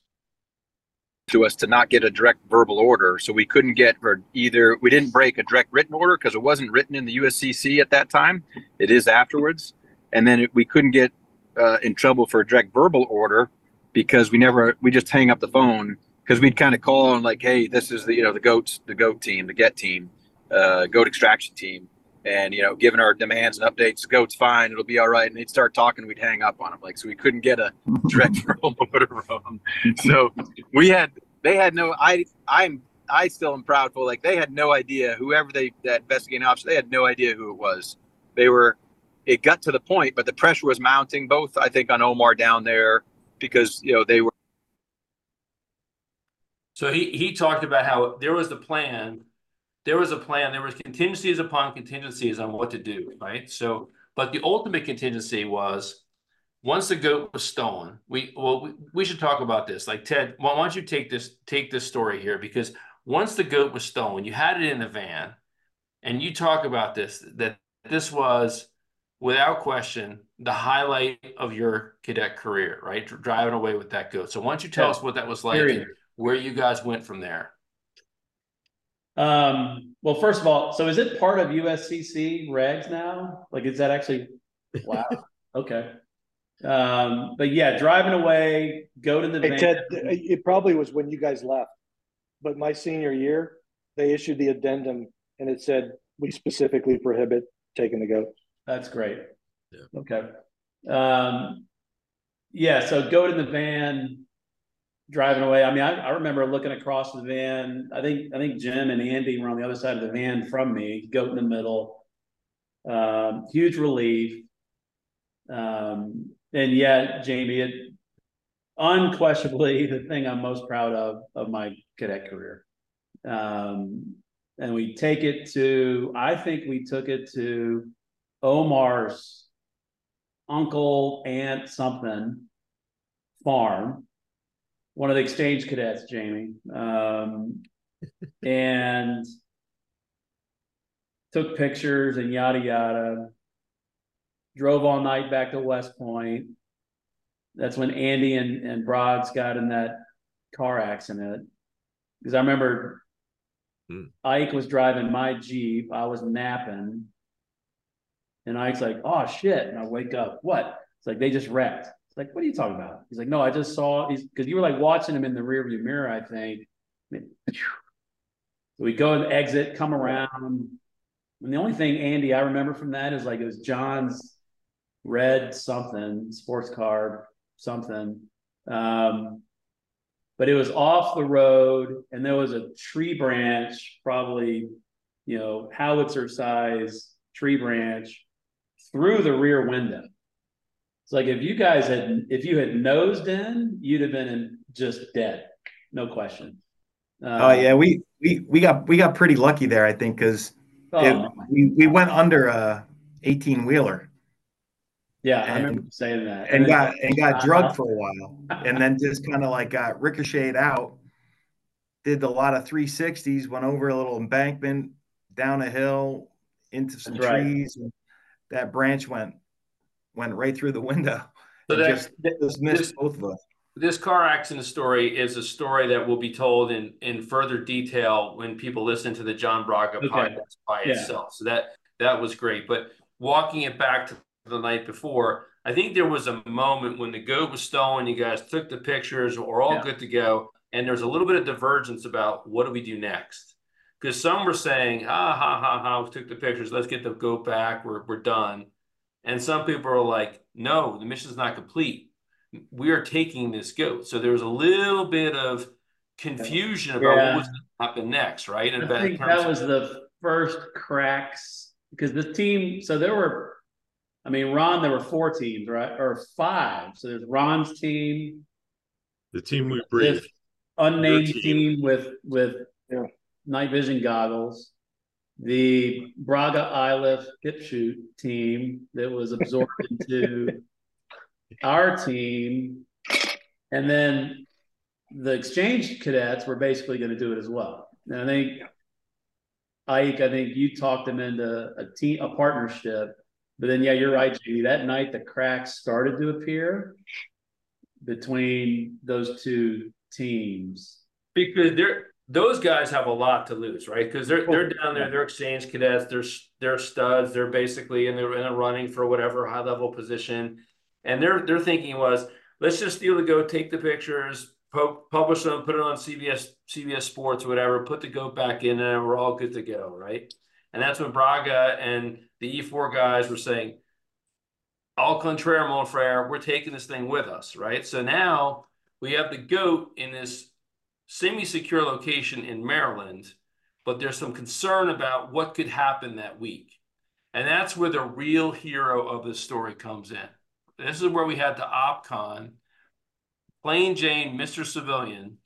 To us to not get a direct verbal order so we couldn't get or either we didn't break a direct written order because it wasn't written in the uscc at that time. It is afterwards. And then it, we couldn't get uh, in trouble for a direct verbal order because we never we just hang up the phone because we'd kind of call and like hey this is the you know the goats the goat team the get team uh, goat extraction team and you know giving our demands and updates goat's fine it'll be all right. And they'd start talking we'd hang up on them like so we couldn't get a direct verbal order from them so we had they had no i i'm i still am proud for like they had no idea whoever they that investigating officer they had no idea who it was. They were it got to the point but the pressure was mounting both i think on omar down there because you know they were so he he talked about how there was the plan there was a plan. There was contingencies upon contingencies on what to do, right? So, but the ultimate contingency was once the goat was stolen. We well, we, we should talk about this. Like Ted, why don't you take this take this story here because once the goat was stolen, you had it in the van, and you talk about this that this was without question the highlight of your cadet career, right? Driving away with that goat. So why don't you tell us what that was like where you guys went from there? Um, well, first of all, so is it part of USCC regs now? Like, is that actually, wow. okay. Um, but yeah, driving away, go to the hey, Ted, it probably was when you guys left, but my senior year, they issued the addendum and it said, we specifically prohibit taking the goat. That's great. Yeah. Okay. Um, yeah. So go to the van, driving away. I mean, I, I remember looking across the van. I think I think Jim and Andy were on the other side of the van from me, goat in the middle. Um, huge relief. Um, and yet, Jamie, it unquestionably the thing I'm most proud of of my cadet career. Um, and we take it to, I think we took it to Omar's uncle, aunt, something farm, one of the exchange cadets, Jamie, um, and took pictures and yada yada. Drove all night back to West Point. That's when Andy and, and Broads got in that car accident. Because I remember Hmm. Ike was driving my Jeep. I was napping. And Ike's like, oh shit. And I wake up. What? It's like they just wrecked. Like, what are you talking about? He's like, no, I just saw he's because you were like watching him in the rearview mirror, I think. So we go and exit, come around. And the only thing, Andy, I remember from that is like it was John's red something, sports car, something. Um, but it was off the road and there was a tree branch, probably, you know, howitzer size tree branch through the rear window. It's like if you guys had if you had nosed in, you'd have been in just dead, no question. Oh Uh, yeah, we we we got we got pretty lucky there, I think, because oh, we we went under a eighteen wheeler yeah, I and- remember saying that. and then- got and got Uh-huh. drugged for a while, and then just kind of like got ricocheted out. Did a lot of three sixties, went over a little embankment, down a hill, into some That's right. trees, and that branch went went right through the window. So that- just, just missed this- both of us. this car accident story is a story that will be told in in further detail when people listen to the John Braga Okay. podcast by Yeah. itself. So that that was great. But walking it back to the night before, I think there was a moment when the goat was stolen. You guys took the pictures, we're all Yeah. good to go, and there's a little bit of divergence about what do we do next. Because some were saying, ha ha ha ha, we took the pictures, let's get the goat back, we're we're done. And some people are like, no, the mission is not complete we are taking this goat. So there was a little bit of confusion about Yeah. what was going to happen next, right? And I think that was the first cracks because the team. So there were, I mean, Ron. There were four teams, right, or five. So there's Ron's team, The team we breathe. this unnamed team. team with with Yeah. night vision goggles, the Braga Iliff hip shoot team that was absorbed into our team, and then the exchange cadets were basically going to do it as well. And I think Ike, I think you talked them into a team, a partnership. But then, yeah, you're right, Jamie. That night, the cracks started to appear between those two teams. because they're those guys have a lot to lose, right? Because they're they're Oh, down there, they're exchange cadets, they're they're studs, they're basically in the in a running for whatever high level position, and their their thinking was let's just steal the goat, take the pictures, po- publish them, put it on CBS CBS Sports, or whatever, put the goat back in, and we're all good to go, right? And that's when Braga and the E4 guys were saying, "Au contraire, mon frere, we're taking this thing with us, right?" So now we have the goat in this semi-secure location in Maryland, but there's some concern about what could happen that week. And that's where the real hero of the story comes in. This is where we had the OpCon, Plain Jane, Mr. Civilian,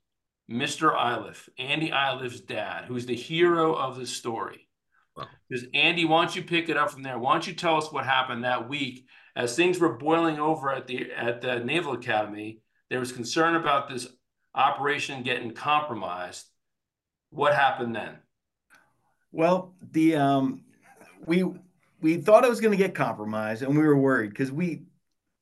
Mr. Iliff, Andy Iliff's dad, who's the hero of the story. Wow. Because Andy, why don't you pick it up from there? Why don't you tell us what happened that week as things were boiling over at the at the Naval Academy? There was concern about this operation getting compromised. What happened then? Well, the um, we we thought it was going to get compromised, and we were worried because we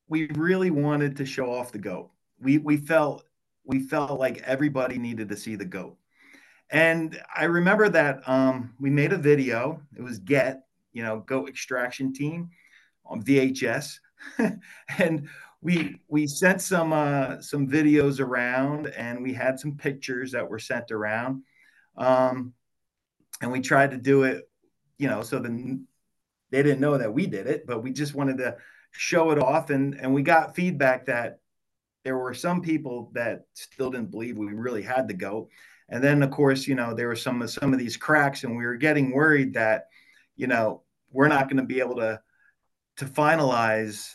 we really wanted to show off the goat. We we felt we felt like everybody needed to see the goat, and I remember that um, we made a video. It was Get, you know, Goat Extraction Team on VHS, and we we sent some uh, some videos around, and we had some pictures that were sent around. Um, and we tried to do it, you know, so then they didn't know that we did it, but we just wanted to show it off, and and we got feedback that there were some people that still didn't believe we really had the goat. And then, of course, you know, there were some of some of these cracks, and we were getting worried that, you know, we're not going to be able to to finalize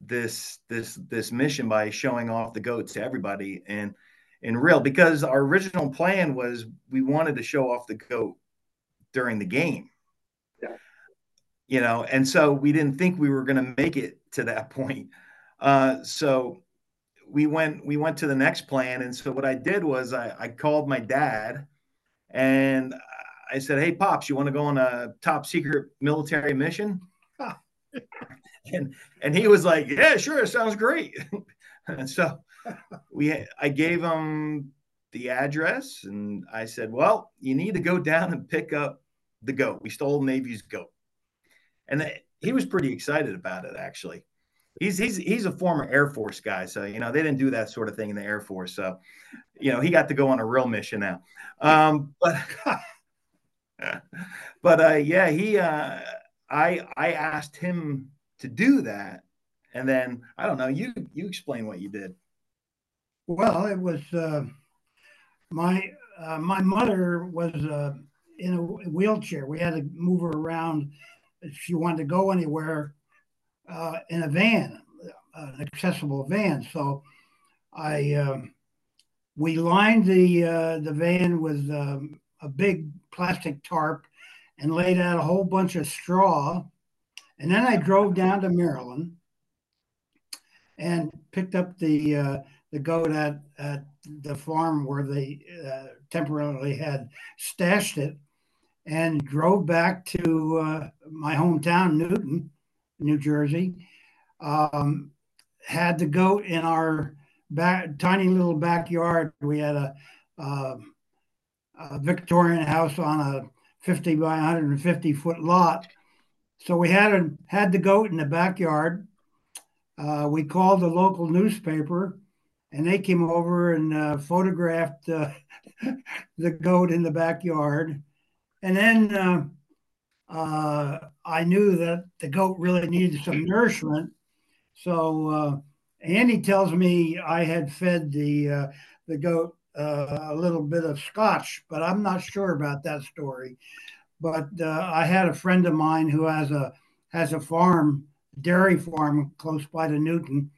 this this this mission by showing off the goat to everybody and in real because our original plan was we wanted to show off the goat during the game. Yeah. you know and so we didn't think we were going to make it to that point. Uh, so we went we went to the next plan and so what i did was i, I called my dad and i said hey pops you want to go on a top secret military mission and and he was like, "Yeah, sure, sounds great." and so we, I gave him the address, and I said, "Well, you need to go down and pick up the goat. We stole Navy's goat," and he was pretty excited about it. Actually, he's he's he's a former Air Force guy, so you know they didn't do that sort of thing in the Air Force. So, you know, he got to go on a real mission now. Um, but but uh, yeah, he uh, I I asked him to do that. And then I don't know, you you explain what you did. Well, it was uh, my uh, my mother was uh, in a wheelchair. We had to move her around if she wanted to go anywhere uh, in a van, an accessible van. So I um, we lined the uh, the van with um, a big plastic tarp and laid out a whole bunch of straw and then I drove down to Maryland and picked up the uh, the goat at, at the farm where they uh, temporarily had stashed it and drove back to uh, my hometown, Newton, New Jersey. Um, had the goat in our back, tiny little backyard. We had a, a, a Victorian house on a 50 by 150 foot lot so we had a, had the goat in the backyard. Uh, we called the local newspaper, and they came over and uh, photographed uh, the goat in the backyard. And then uh, uh, I knew that the goat really needed some nourishment. So uh, Andy tells me I had fed the the goat a little bit of scotch, but I'm not sure about that story. But uh, I had a friend of mine who has a has a farm, dairy farm close by to Newton,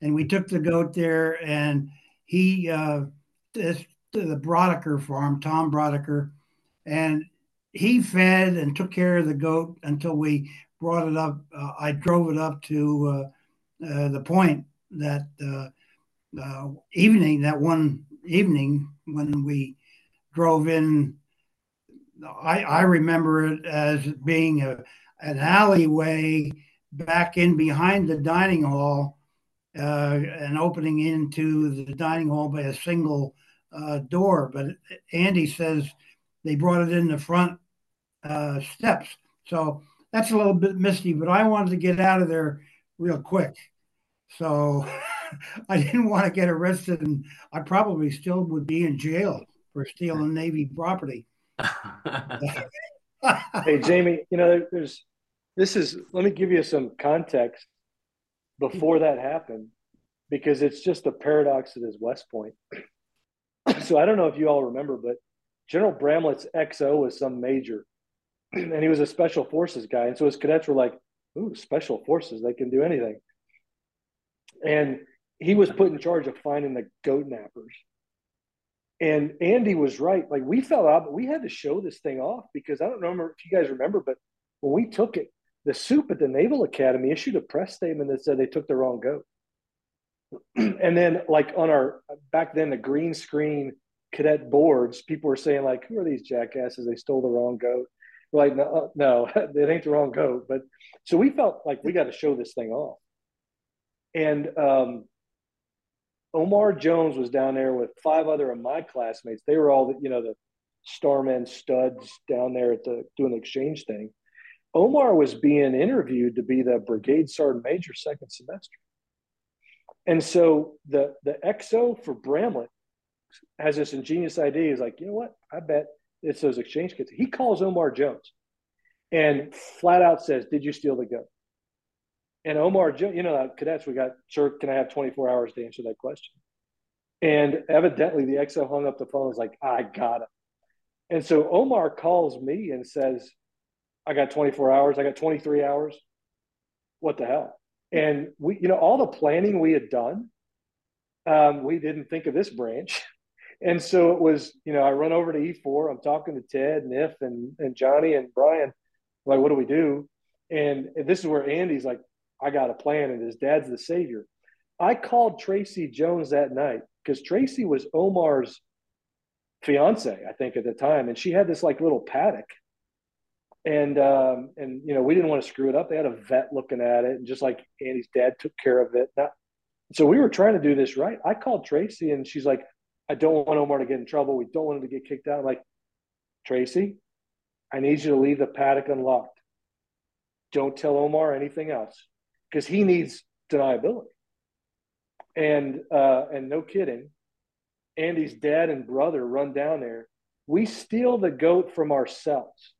and we took the goat there, and he uh, this the Brodeker farm, Tom Brodeker, and he fed and took care of the goat until we brought it up. Uh, I drove it up to uh, uh, the point that uh, uh, evening, that one evening when we drove in I, I remember it as being a, an alleyway back in behind the dining hall, uh, and opening into the dining hall by a single uh, door. But Andy says they brought it in the front uh, steps. So that's a little bit misty, but I wanted to get out of there real quick. So I didn't want to get arrested, and I probably still would be in jail for stealing Navy property. Hey, Jamie, you know, there's this is let me give you some context before that happened because it's just a paradox that is West Point. so I don't know if you all remember, but General Bramlett's XO was some major, and he was a special forces guy. And so his cadets were like, "Ooh, special forces! They can do anything." And he was put in charge of finding the goat nappers. And Andy was right. Like we fell out, but we had to show this thing off because I don't remember if you guys remember, but when we took it, the Supe at the Naval Academy issued a press statement that said they took the wrong goat. and then, like on our back then, the green screen cadet boards, people were saying like, "Who are these jackasses? They stole the wrong goat." We're like, no, uh, no, it ain't the wrong goat. But so we felt like we got to show this thing off. And um, Omar Jones was down there with five other of my classmates. They were all the, you know, the starmen studs down there at the doing the exchange thing. Omar was being interviewed to be the brigade sergeant major second semester. And so the the XO for Bramlett has this ingenious idea. He's like, you know what? I bet it's those exchange kids. He calls Omar Jones and flat out says, Did you steal the gun? And Omar, you know, cadets, we got, sir, can I have 24 hours to answer that question? And evidently the XO hung up the phone, was like, I got it. And so Omar calls me and says, I got 24 hours, I got 23 hours. What the hell? And we, you know, all the planning we had done, um, we didn't think of this branch. And so it was, you know, I run over to E4, I'm talking to Ted, Niff, and, and Johnny and Brian, like, what do we do? And this is where Andy's like, I got a plan, and his dad's the savior. I called Tracy Jones that night because Tracy was Omar's fiance, I think, at the time, and she had this like little paddock, and um, and you know we didn't want to screw it up. They had a vet looking at it, and just like Andy's dad took care of it. So we were trying to do this right. I called Tracy, and she's like, "I don't want Omar to get in trouble. We don't want him to get kicked out." I'm like, Tracy, I need you to leave the paddock unlocked. Don't tell Omar anything else because he needs deniability. And uh, and no kidding, Andy's dad and brother run down there. We steal the goat from ourselves.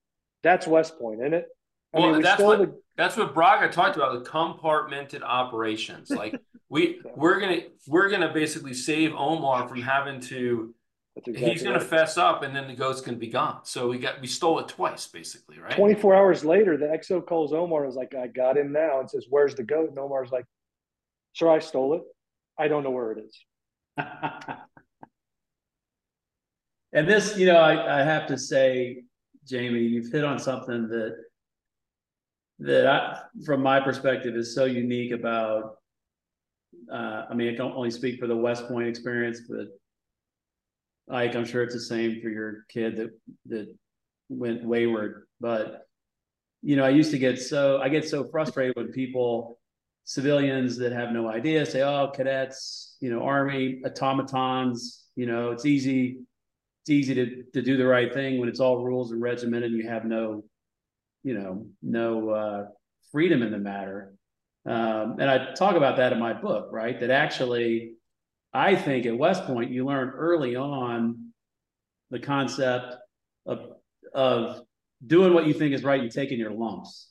That's West Point, isn't it? I well, mean, we that's what the... that's what Braga talked about the compartmented operations. Like we we're gonna we're gonna basically save Omar from having to. Exactly he's gonna fess up, and then the goat's gonna be gone. So we got we stole it twice, basically, right? Twenty four hours later, the exo calls Omar and is like, "I got him now," and says, "Where's the goat?" And Omar's like, "Sir, I stole it. I don't know where it is." and this, you know, I, I have to say, Jamie, you've hit on something that that I, from my perspective, is so unique about. Uh, I mean, I can only speak for the West Point experience, but Ike, I'm sure it's the same for your kid that that went wayward. But you know, I used to get so I get so frustrated when people, civilians that have no idea, say, "Oh, cadets, you know, army automatons, you know, it's easy." it's easy to, to do the right thing when it's all rules and regimented and you have no, you know, no uh, freedom in the matter. Um, and I talk about that in my book, right? That actually, I think at West Point, you learn early on the concept of, of doing what you think is right and taking your lumps.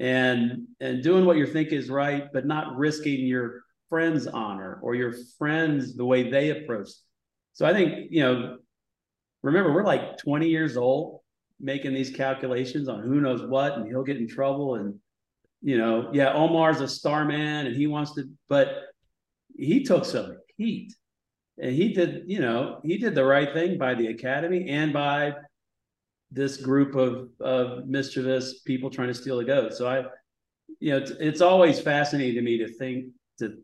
And, and doing what you think is right, but not risking your friend's honor or your friends the way they approach so I think, you know, remember, we're like 20 years old making these calculations on who knows what, and he'll get in trouble. And, you know, yeah, Omar's a star man and he wants to, but he took some heat. And he did, you know, he did the right thing by the academy and by this group of, of mischievous people trying to steal a goat. So I, you know, it's, it's always fascinating to me to think to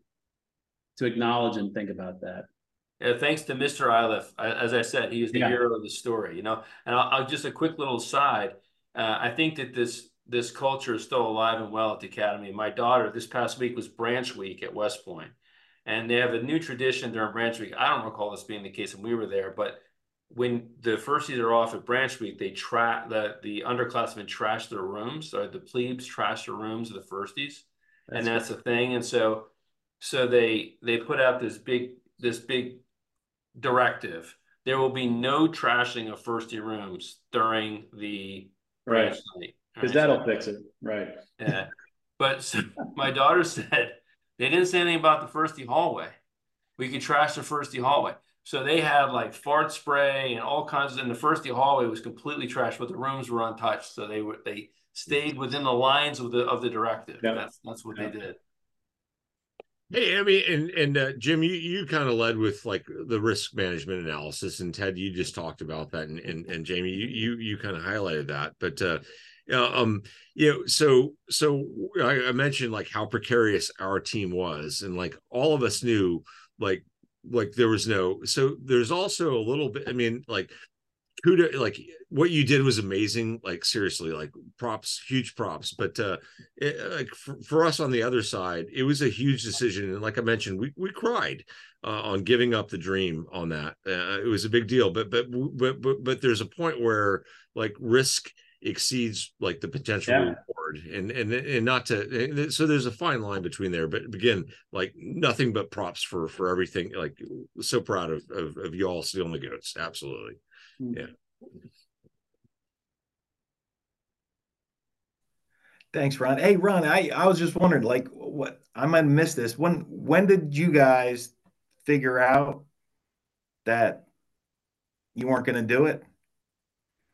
to acknowledge and think about that. Yeah, thanks to Mr. Iliff. As I said, he is the yeah. hero of the story, you know. And I'll, I'll just a quick little side. Uh, I think that this this culture is still alive and well at the academy. My daughter this past week was branch week at West Point, and they have a new tradition during branch week. I don't recall this being the case when we were there, but when the firsties are off at branch week, they track the the underclassmen trash their rooms. So the plebes trash their rooms of the firsties, that's and that's the thing. And so so they they put out this big this big directive. There will be no trashing of first year rooms during the Branch right because right? that'll so, fix it, right? Yeah, but so my daughter said they didn't say anything about the firsty hallway. We could trash the firsty hallway. So they had like fart spray and all kinds of, and the firsty hallway was completely trashed, but the rooms were untouched. So they were, they stayed within the lines of the, of the directive. Yeah. That's, that's what yeah. they did. Hey, I mean, and and uh, Jim, you you kind of led with like the risk management analysis, and Ted, you just talked about that, and and, and Jamie, you you you kind of highlighted that, but uh, um, you know, so so I, I mentioned like how precarious our team was, and like all of us knew like like there was no so there's also a little bit i mean like kudos like what you did was amazing like seriously like props huge props but uh it, like for, for, us on the other side it was a huge decision and like i mentioned we we cried uh, on giving up the dream on that uh, it was a big deal but but but but, but there's a point where like risk exceeds like the potential yeah. reward and and and not to so there's a fine line between there but again like nothing but props for for everything like so proud of of, of you all stealing the goats absolutely hmm. yeah. Thanks, Ron. Hey, Ron, I, I was just wondering, like, what I might miss this. When when did you guys figure out that you weren't going to do it?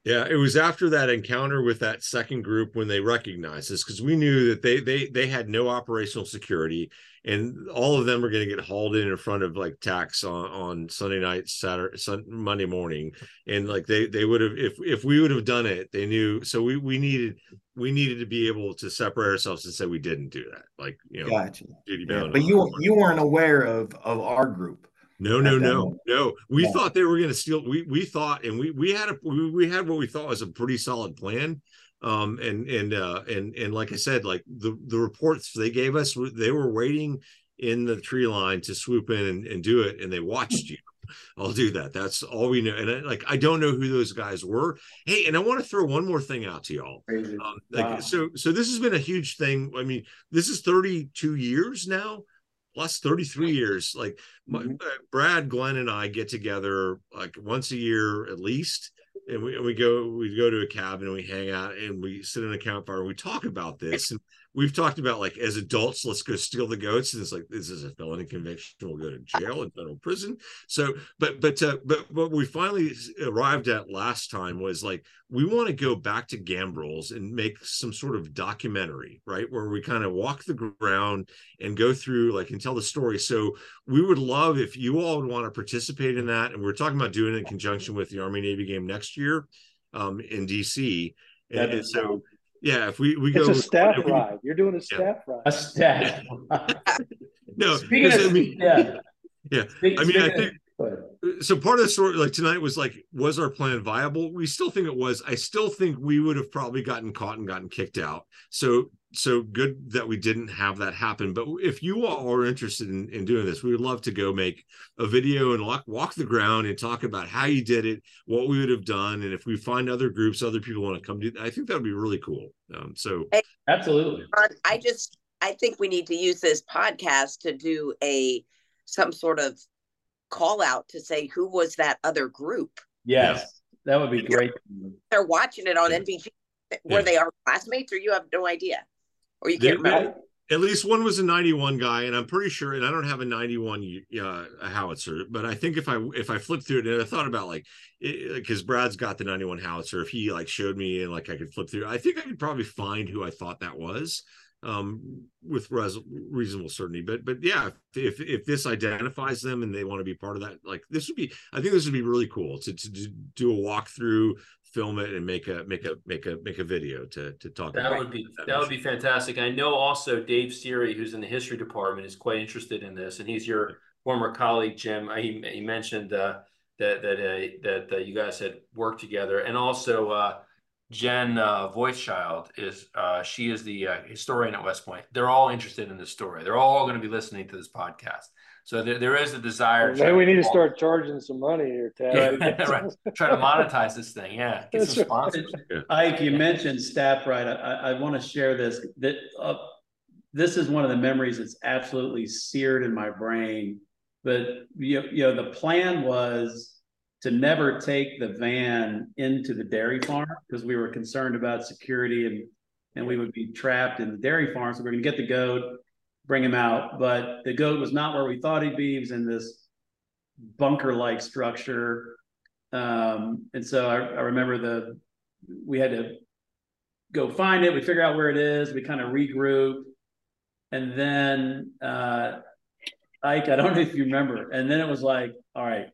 Yeah, it was after that encounter with that second group when they recognized us because we knew that they they they had no operational security and all of them are going to get hauled in in front of like TACs on on Sunday night, Saturday, Sunday, Monday morning, and like they they would have if if we would have done it, they knew. So we we needed we needed to be able to separate ourselves and say we didn't do that. Like you know, gotcha. duty Yeah, bound. but you you weren't aware of of our group. No, no, no, no. We Yeah. thought they were going to steal. We we thought, and we we had a we, we had what we thought was a pretty solid plan. Um, and and uh, and and like I said, like the the reports they gave us, they were waiting in the tree line to swoop in and, and do it, and they watched you. I'll do that. That's all we know. And I, like I don't know who those guys were. Hey, and I want to throw one more thing out to y'all. Um, like Wow. so, so this has been a huge thing. I mean, this is 32 years now, plus 33 years. Like my, Mhm. uh, Brad, Glenn, and I get together like once a year at least, and we and we go we go to a cabin and we hang out and we sit in a campfire and we talk about this. And we've talked about like as adults, let's go steal the goats. And it's like this is a felony conviction. We'll go to jail and federal prison. So, but but uh, but what we finally arrived at last time was like we want to go back to Gambrills and make some sort of documentary, right? Where we kind of walk the ground and go through like and tell the story. So we would love if you all would want to participate in that. And we're talking about doing it in conjunction with the Army Navy game next year um, in DC. And, That'd and so yeah, if we we It's go a staff we- ride. You're doing a staff ride. A stat. No, Speaking because, of, I mean, yeah. Yeah, Speak- I mean, I speaking of- think- so part of the story like tonight was like was our plan viable we still think it was i still think we would have probably gotten caught and gotten kicked out so so good that we didn't have that happen but if you all are interested in, in doing this we would love to go make a video and walk, walk the ground and talk about how you did it what we would have done and if we find other groups other people want to come do i think that would be really cool um, so Absolutely. I just, I think we need to use this podcast to do a, some sort of call out to say who was that other group. Yes. That would be great. They're watching it on Yeah. NVG. Were Yeah. they our classmates or you have no idea? Or you They- can't remember? at least one was a 91 guy and i'm pretty sure and i don't have a 91 uh howitzer but i think if i if i flipped through it and i thought about like because brad's got the 91 howitzer if he like showed me and like i could flip through i think i could probably find who i thought that was um with res- reasonable certainty but but yeah if if this identifies them and they want to be part of that like this would be i think this would be really cool to to do- do a walkthrough film it and make a make a make a make a video to to talk That about would be that that would be fantastic. I know also Dave Siry, who's in the history department, is quite interested in this, and he's your former colleague, Jim. He, he mentioned uh, that that uh, that uh, you guys had worked together, and also uh, Jen uh, Voicechild is uh, she is the uh, historian at West Point. They're all interested in this story. They're all going to be listening to this podcast. So there, there is a desire. Maybe we need to start charging some money here, Ted. Yeah, right. Try to monetize this thing. Yeah, get some That's sponsors. Ike, you mentioned staff right. I, I, I want to share this. That uh, this is one of the memories that's absolutely seared in my brain. But you, you know, the plan was to never take the van into the dairy farm because we were concerned about security and and we would be trapped in the dairy farm. So we're going to get the goat, bring him out, but the goat was not where we thought he'd be. He was in this bunker-like structure, um, and so I, I remember the we had to go find it. We figure out where it is. We kind of regroup, and then uh, Ike, I don't know if you remember, and then it was like, all right,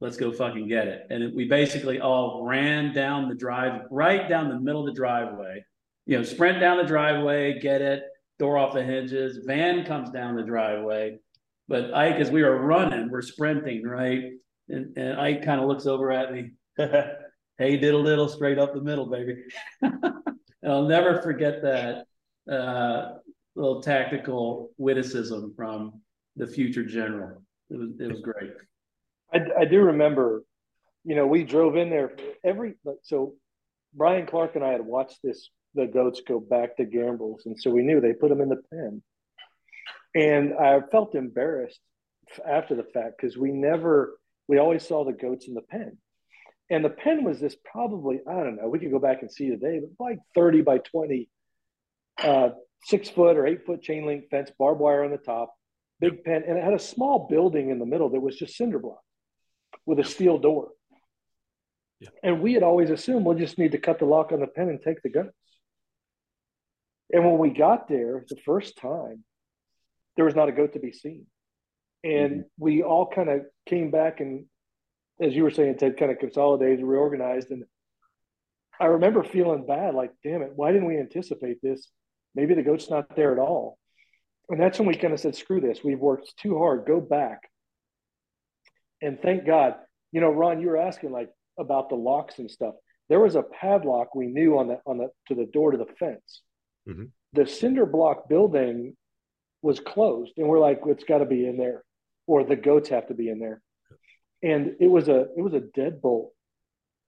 let's go fucking get it. And it, we basically all ran down the drive, right down the middle of the driveway. You know, sprint down the driveway, get it, door off the hinges. Van comes down the driveway, but Ike, as we were running, we're sprinting, right? And, and Ike kind of looks over at me. hey, diddle diddle, straight up the middle, baby. and I'll never forget that uh, little tactical witticism from the future general. It was it was great. I, I do remember, you know, we drove in there every so Brian Clark and I had watched this the goats go back to Gambrills, and so we knew they put them in the pen, and I felt embarrassed after the fact because we never we always saw the goats in the pen, and the pen was this probably I don't know we could go back and see today, but like thirty by twenty uh, six foot or eight foot chain link fence, barbed wire on the top, big pen, and it had a small building in the middle that was just cinder block with a steel door. Yeah. And we had always assumed we'll just need to cut the lock on the pen and take the guns. And when we got there the first time, there was not a goat to be seen. And mm-hmm. we all kind of came back and, as you were saying, Ted, kind of consolidated, reorganized. And I remember feeling bad, like, damn it, why didn't we anticipate this? Maybe the goat's not there at all. And that's when we kind of said, screw this. We've worked too hard. Go back. And thank God, you know, Ron, you were asking like about the locks and stuff. There was a padlock we knew on the on the to the door to the fence. Mm-hmm. The cinder block building was closed, and we're like, it's got to be in there, or the goats have to be in there. And it was a it was a deadbolt.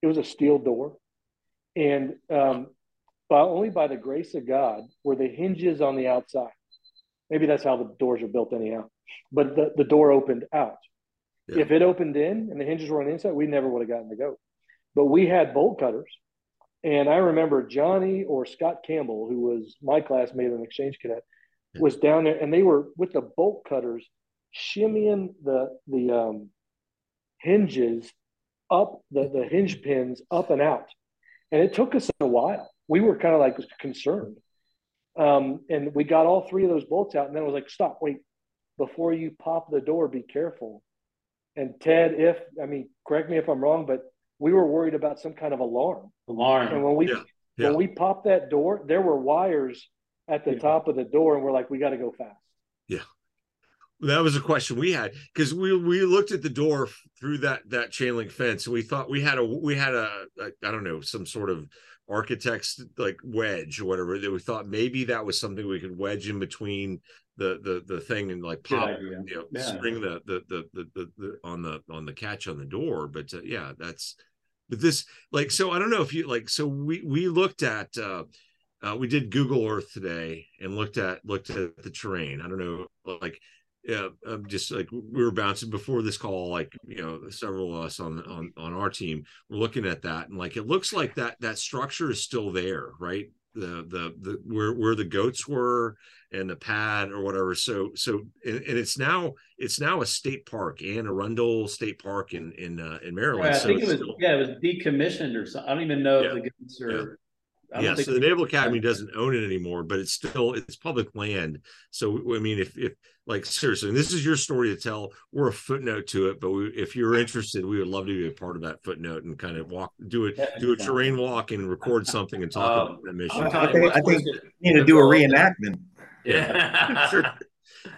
It was a steel door, and um, by only by the grace of God were the hinges on the outside. Maybe that's how the doors are built anyhow. But the, the door opened out. Yeah. If it opened in and the hinges were on the inside, we never would have gotten the goat. But we had bolt cutters. And I remember Johnny or Scott Campbell, who was my classmate an exchange cadet, was down there and they were with the bolt cutters shimmying the the um, hinges up the, the hinge pins up and out. And it took us a while. We were kind of like concerned. Um, and we got all three of those bolts out, and then I was like, "Stop! Wait! Before you pop the door, be careful." And Ted, if I mean, correct me if I'm wrong, but we were worried about some kind of alarm. Alarm. And when we yeah. Yeah. when we popped that door, there were wires at the yeah. top of the door, and we're like, "We got to go fast." Yeah that was a question we had because we we looked at the door through that that chain link fence and we thought we had a we had a a I don't know some sort of architect's like wedge or whatever that we thought maybe that was something we could wedge in between the the the thing and like pop you know yeah. spring the the, the the, the the on the on the catch on the door but uh, yeah that's but this like so i don't know if you like so we we looked at uh uh, we did Google Earth today and looked at looked at the terrain. I don't know, like yeah, I'm just like we were bouncing before this call, like you know, several of us on on on our team were looking at that, and like it looks like that that structure is still there, right? The the the where where the goats were and the pad or whatever. So so and, and it's now it's now a state park, Anne Arundel State Park in in uh, in Maryland. Yeah, I so think it was still, yeah, it was decommissioned or something. I don't even know yeah, if the goats are. Yeah yeah, so the Naval Academy doesn't own it anymore, but it's still it's public land. So I mean, if if like seriously, this is your story to tell, we're a footnote to it. But we, if you're interested, we would love to be a part of that footnote and kind of walk, do it, do a terrain walk and record something and talk uh, about that mission. I think, I think you need to do a reenactment. Yeah, sure.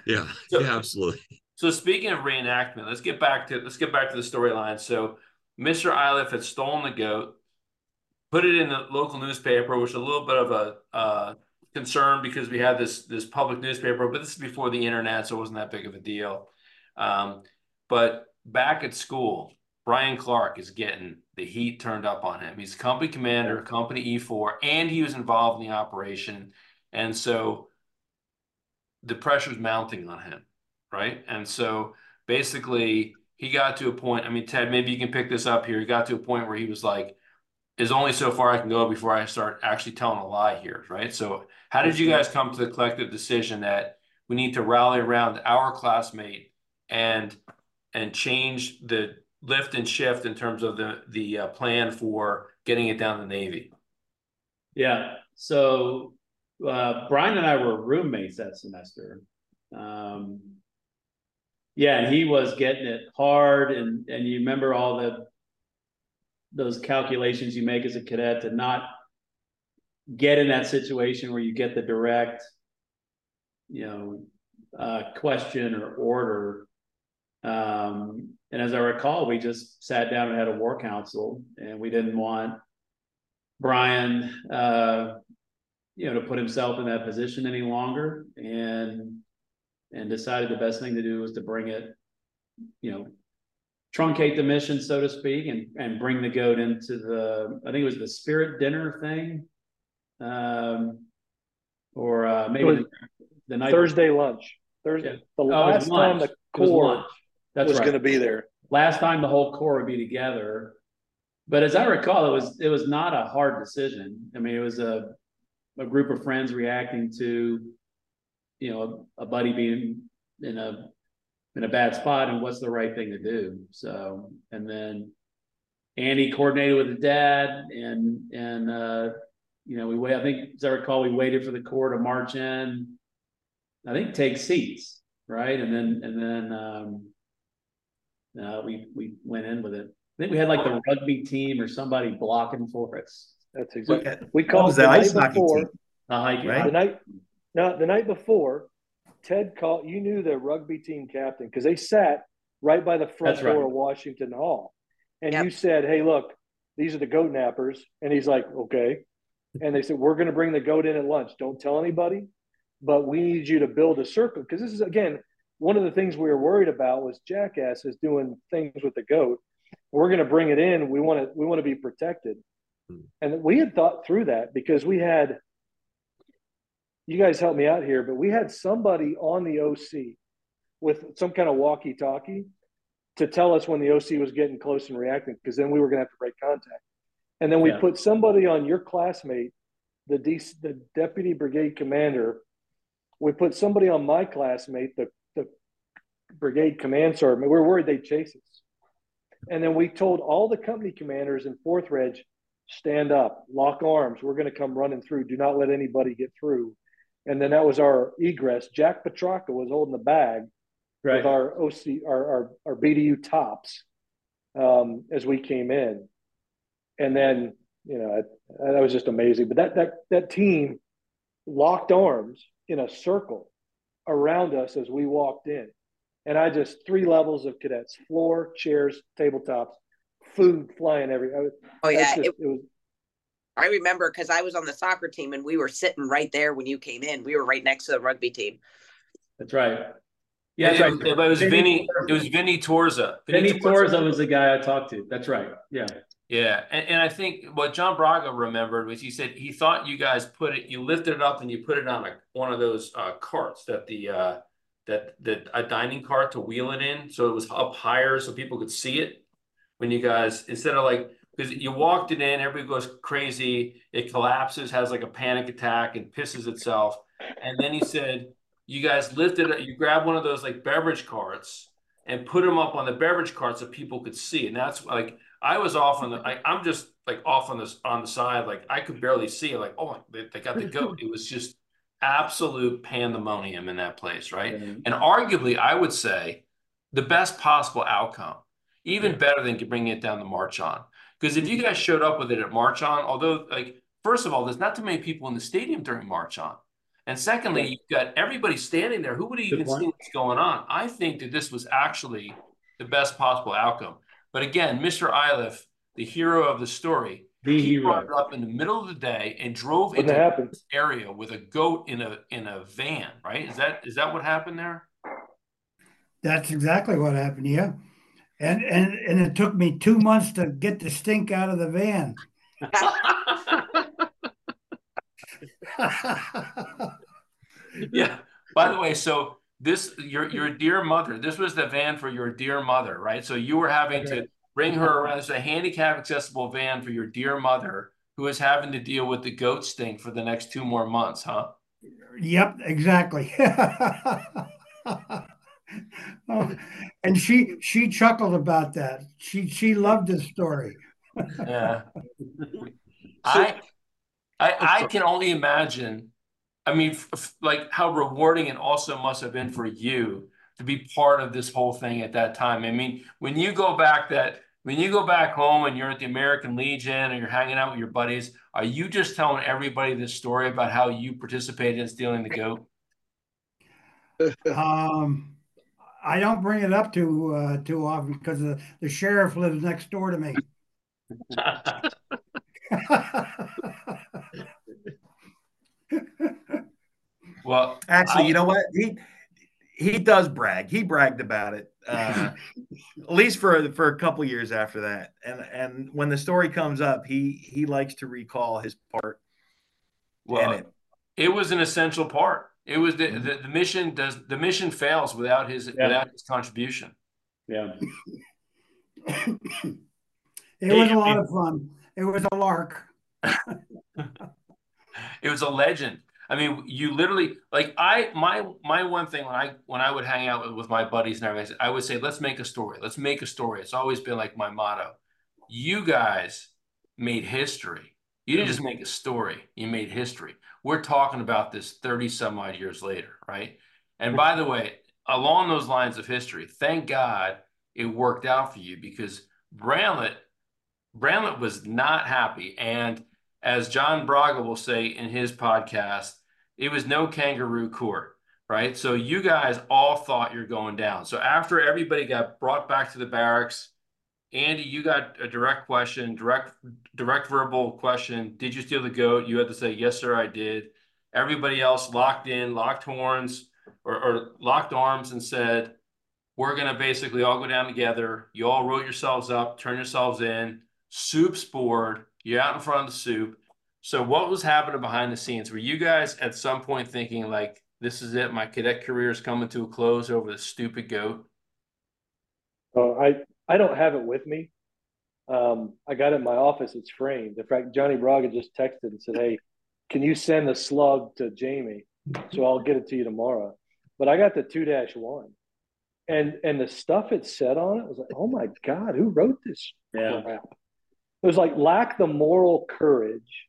yeah, so, yeah, absolutely. So speaking of reenactment, let's get back to let's get back to the storyline. So Mr. Iliff had stolen the goat put it in the local newspaper, which was a little bit of a uh, concern because we had this this public newspaper, but this is before the internet, so it wasn't that big of a deal. Um, but back at school, Brian Clark is getting the heat turned up on him. He's company commander, company E4, and he was involved in the operation, and so the pressure's mounting on him, right? And so basically, he got to a point. I mean, Ted, maybe you can pick this up here. He got to a point where he was like is only so far I can go before I start actually telling a lie here, right? So, how did you guys come to the collective decision that we need to rally around our classmate and and change the lift and shift in terms of the the uh, plan for getting it down the Navy? Yeah. So uh, Brian and I were roommates that semester. Um, yeah, and he was getting it hard, and and you remember all the those calculations you make as a cadet to not get in that situation where you get the direct, you know, uh, question or order. Um, and as I recall, we just sat down and had a war council, and we didn't want Brian, uh, you know, to put himself in that position any longer, and and decided the best thing to do was to bring it, you know, truncate the mission, so to speak, and and bring the goat into the I think it was the spirit dinner thing, um, or uh, maybe the, the, night Thursday lunch. Thursday, yeah. the oh, last time the corps was, was right. going to be there. Last time the whole corps would be together. But as I recall, it was it was not a hard decision. I mean, it was a a group of friends reacting to, you know, a, a buddy being in a in a bad spot and what's the right thing to do. So, and then Andy coordinated with his dad and, and, uh, you know, we wait, I think, as I recall, we waited for the Corps to march in, I think take seats, right? And then, and then, um, uh, we, we went in with it. I think we had like the rugby team or somebody blocking for us. That's exactly. We We called the the ice night hockey before. team. Uh, I- Right. The night, no, the night before, Ted called. You knew the rugby team captain because they sat right by the front That's right. door of Washington Hall, and Yep. you said, "Hey, look, these are the goat nappers," and he's like, "Okay," and they said, "We're going to bring the goat in at lunch. Don't tell anybody, but we need you to build a circle because this is again one of the things we were worried about was jackasses doing things with the goat. We're going to bring it in. We want to we want to be protected, Hmm. and we had thought through that because we had you guys help me out here, but we had somebody on the OC with some kind of walkie talkie to tell us when the OC was getting close and reacting, because then we were going to have to break contact. And then we Yeah. put somebody on your classmate, the, D, the deputy brigade commander. We put somebody on my classmate, the, the brigade command sergeant. We were worried they'd chase us. And then we told all the company commanders in Fourth Reg, stand up, lock arms. We're going to come running through. Do not let anybody get through. And then that was our egress. Jack Petraka was holding the bag Right. with our OC, our, our, our BDU tops um, as we came in. And then, you know, it, that was just amazing. But that, that, that team locked arms in a circle around us as we walked in. And I just, three levels of cadets, floor, chairs, tabletops, food flying every. I Oh yeah, just- it, it was I remember because I was on the soccer team and we were sitting right there when you came in. We were right next to the rugby team. That's right. Yeah, Yeah, that's it, right. was, but it was Vinny Vinny. Torza. It was Vinny Torza. Vinny Torza was the guy I talked to. That's right. Yeah. Yeah, and, and I think what John Braga remembered was he said he thought you guys put it, you lifted it up and you put it on a one of those uh, carts that the uh, that that a dining cart to wheel it in, so it was up higher so people could see it. When you guys instead of like because you walked it in, everybody goes crazy, it collapses, has like a panic attack, and pisses itself. And then he said, you guys lifted it, you grab one of those like beverage carts and put them up on the beverage cart so people could see. And that's like I was off on the I, I'm just like off on this on the side, like I could barely see. Like, oh, they, they got the goat. It was just absolute pandemonium in that place, right? And arguably, I would say the best possible outcome, even better than bringing it down to March on. Because if you mm-hmm. guys showed up with it at March on, although like first of all, there's not too many people in the stadium during March on. And secondly, you've got everybody standing there. Who would have even seen what's going on? I think that this was actually the best possible outcome. But again, Mr. Iliff, the hero of the story, The he brought hero. it up in the middle of the day and drove Wouldn't into have happened. this area with a goat in a in a van. Right? Is that is that what happened there? That's exactly what happened. Yeah. And, and, and it took me two months to get the stink out of the van. yeah. By the way, so this your your dear mother. This was the van for your dear mother, right? So you were having to bring her around. It's a handicap accessible van for your dear mother who is having to deal with the goat stink for the next two more months, huh? Yep, exactly. Oh, and she she chuckled about that. She she loved this story. Yeah. I, I, I can only imagine. I mean, f- like how rewarding it also must have been for you to be part of this whole thing at that time. I mean, when you go back that when you go back home and you're at the American Legion and you're hanging out with your buddies, are you just telling everybody this story about how you participated in stealing the goat? Um, I don't bring it up too uh, too often because the, the sheriff lives next door to me. Well, Actually, I- you know what? He he does brag. He bragged about it, uh, at least for for a couple years after that. And and when the story comes up, he he likes to recall his part well, it. it was an essential part. It was the, the, the mission does the mission fails without his Yeah. without his contribution. Yeah. It was a lot of fun. It was a lark. it was a legend. I mean, you literally like I my my one thing when I when I would hang out with, with my buddies and everything, I would say, let's make a story. Let's make a story. It's always been like my motto. You guys made history. You didn't just make a story, you made history. We're talking about this 30 some odd years later, right? And by the way, along those lines of history, thank God it worked out for you because Bramlett Bramlett was not happy. And as John Braga will say in his podcast, it was no kangaroo court, right? So you guys all thought you're going down. So after everybody got brought back to the barracks, Andy, you got a direct question, direct direct verbal question. Did you steal the goat? You had to say yes, sir, I did. Everybody else locked in, locked horns, or, or locked arms, and said, "We're gonna basically all go down together." You all wrote yourselves up, turn yourselves in. Supe's board. You're out in front of the Supe. So what was happening behind the scenes? Were you guys at some point thinking like, this is it, my cadet career is coming to a close over the stupid goat? Uh, I I don't have it with me. Um, I got it in my office. It's framed. In fact, Johnny Braga just texted and said, "Hey, can you send the slug to Jamie? So I'll get it to you tomorrow." But I got the two dash one, and and the stuff it said on it was like, "Oh my god, who wrote this Yeah. crap?" It was like lack the moral courage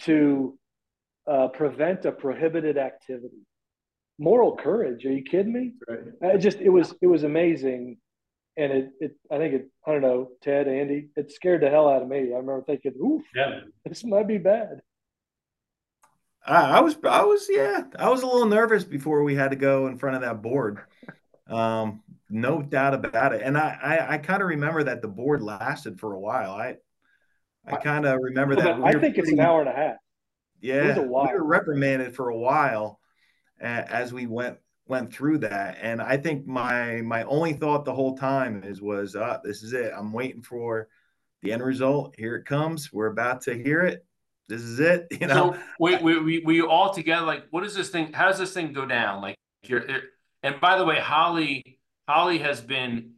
to uh, prevent a prohibited activity. Moral courage? Are you kidding me? Right. It just it was it was amazing, and it it I think it I don't know Ted Andy it scared the hell out of me. I remember thinking, "Oof, Yeah. this might be bad." I, I was, I was, yeah, I was a little nervous before we had to go in front of that board. Um, no doubt about it. And I, I, I kind of remember that the board lasted for a while. I, I kind of remember that. I think it's an hour and a half. Yeah, was a while. we were reprimanded for a while uh, as we went went through that, and I think my my only thought the whole time is was, uh, this is it. I'm waiting for the end result. Here it comes. We're about to hear it. This is it. You know. So we, we, we, we all together, like, what is this thing? How does this thing go down? Like, you're, it- and by the way, Holly, Holly has been,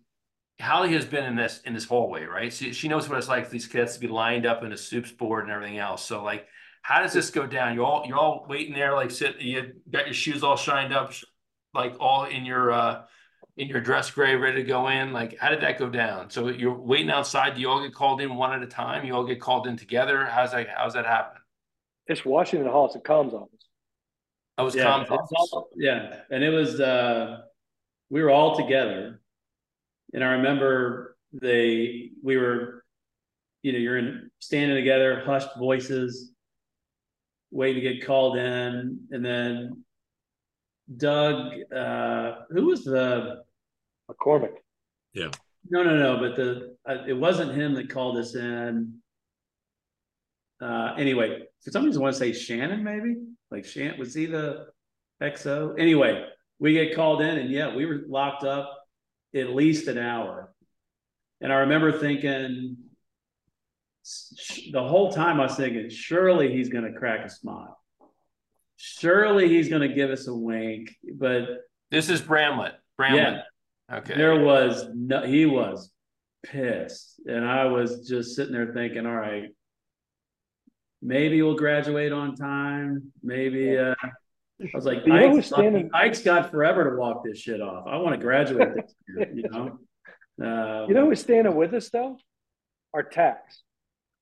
Holly has been in this, in this hallway, right? She, she knows what it's like for these kids to be lined up in a Supe's board and everything else. So like, how does this go down? You all, you're all waiting there, like sit, you got your shoes all shined up, like all in your, uh, in your dress gray, ready to go in. Like, how did that go down? So you're waiting outside. Do you all get called in one at a time? You all get called in together? How's that, how's that happen? It's Washington Hall. It's a comms office. I was Yeah, Tom's it's office. all- yeah, and it was uh, we were all together, and I remember they we were, you know, you're in standing together, hushed voices, waiting to get called in, and then Doug, uh, who was the McCormick. Yeah. No no no, but the uh, it wasn't him that called us in. Uh, anyway, for some reason, I want to say Shannon, maybe like Shannon was he the XO? Anyway, we get called in, and yeah, we were locked up at least an hour. And I remember thinking the whole time I was thinking, surely he's going to crack a smile. Surely he's going to give us a wink. But This is Bramlett. Bramlett. Okay. there was no, he was pissed. And I was just sitting there thinking, all right, maybe we'll graduate on time. Maybe, uh, I was like, You know who's Ike's, standing- Ike's got forever to walk this shit off. I want to graduate this year, you know? Um, You know who's standing with us though? Our TACs.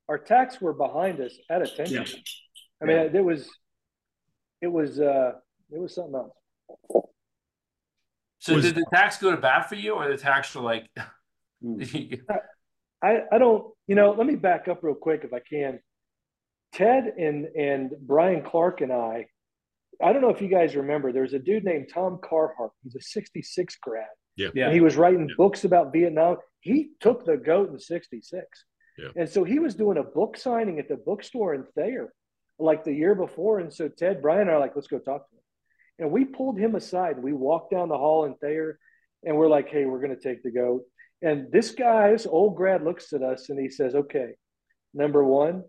Our TACs were behind us at attention. Yeah. I mean, it was, it was, uh, it was something else. So Was- did the TACs go to bat for you, or the TACs were like? I, I don't, you know, let me back up real quick if I can. Ted and and Brian Clark and I, I don't know if you guys remember, there's a dude named Tom Carhart. He's a 66 grad. Yeah. And he was writing Yeah. books about Vietnam. He took the goat in 66. Yeah. And so he was doing a book signing at the bookstore in Thayer like the year before. And so Ted, Brian and I are like, let's go talk to him. And we pulled him aside. We walked down the hall in Thayer and we're like, hey, we're going to take the goat. And this guy, this old grad, looks at us and he says, okay, number one,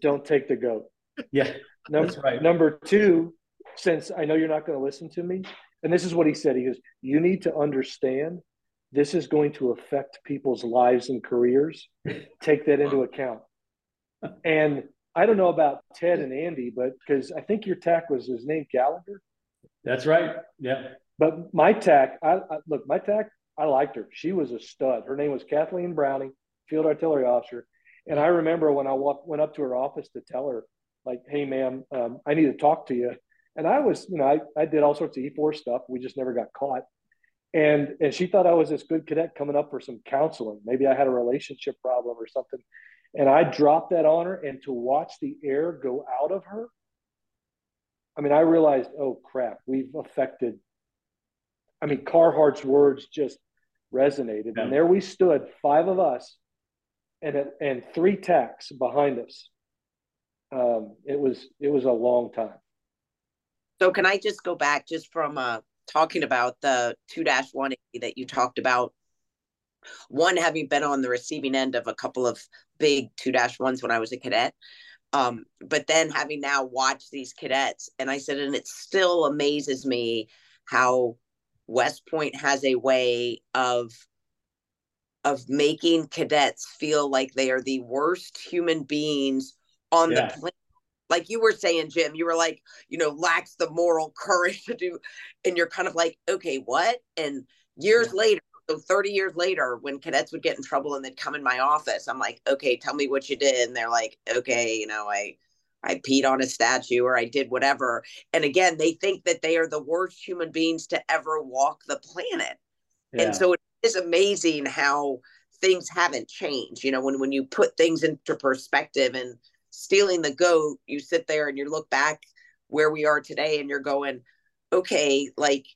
don't take the goat. Yeah. Number, That's right. number two, since I know you're not going to listen to me, and this is what he said. He goes, You need to understand this is going to affect people's lives and careers. Take that into account. And I don't know about Ted and Andy, but because I think your TAC was his name Gallagher. That's right. Yeah. But my TAC, I, I look, my TAC, I liked her. She was a stud. Her name was Kathleen Browning, field artillery officer. And I remember when I walked, went up to her office to tell her, like, hey, ma'am, um, I need to talk to you. And I was, you know, I, I did all sorts of E4 stuff. We just never got caught. And and she thought I was this good cadet coming up for some counseling. Maybe I had a relationship problem or something. And I dropped that on her, and to watch the air go out of her, I mean, I realized, oh crap, we've affected. I mean, Carhart's words just resonated, yeah. and there we stood, five of us, and and three TACs behind us. Um, it was it was a long time. So can I just go back just from uh, talking about the two dash one that you talked about? One having been on the receiving end of a couple of big two dash ones when I was a cadet, um, but then having now watched these cadets, and I said, and it still amazes me how West Point has a way of of making cadets feel like they are the worst human beings on yeah. the plane. like you were saying jim you were like you know lacks the moral courage to do and you're kind of like okay what and years yeah. later so 30 years later when cadets would get in trouble and they'd come in my office i'm like okay tell me what you did and they're like okay you know i i peed on a statue or i did whatever and again they think that they are the worst human beings to ever walk the planet yeah. and so it is amazing how things haven't changed you know when when you put things into perspective and stealing the goat, you sit there and you look back where we are today and you're going, okay, like,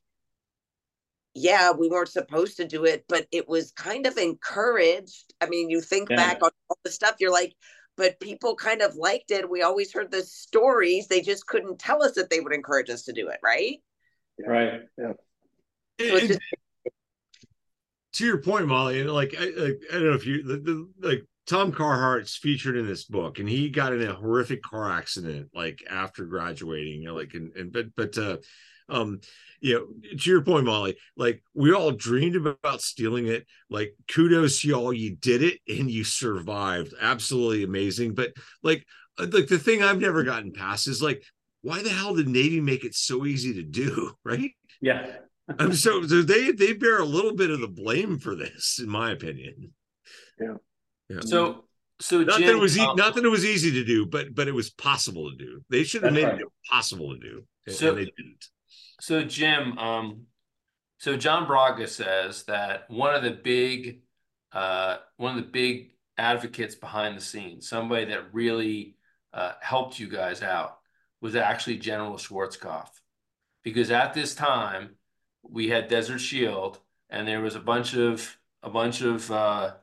yeah, we weren't supposed to do it, but it was kind of encouraged. I mean, you think yeah. back on all the stuff, you're like, but people kind of liked it. We always heard the stories. They just couldn't tell us that they would encourage us to do it, right? Right. Yeah. So just- to your point, Holly, and like I, I, I don't know if you the, the, like Tom Carhart's featured in this book, and he got in a horrific car accident like after graduating. You know, like and, and but but uh, um, you know, to your point, Holly, like we all dreamed about stealing it. Like kudos to y'all, you did it and you survived. Absolutely amazing. But like uh, like the thing I've never gotten past is like, why the hell did Navy make it so easy to do? Right? Yeah. I'm so, so they they bear a little bit of the blame for this, in my opinion. Yeah. Yeah. So so not Jim, that it was um, not that it was easy to do, but but it was possible to do. They should have made right. it possible to do, and, so, and they didn't. So Jim, um, so John Braga says that one of the big, uh, one of the big advocates behind the scenes, somebody that really uh, helped you guys out, was actually General Schwarzkopf, because at this time we had Desert Shield, and there was a bunch of a bunch of uh,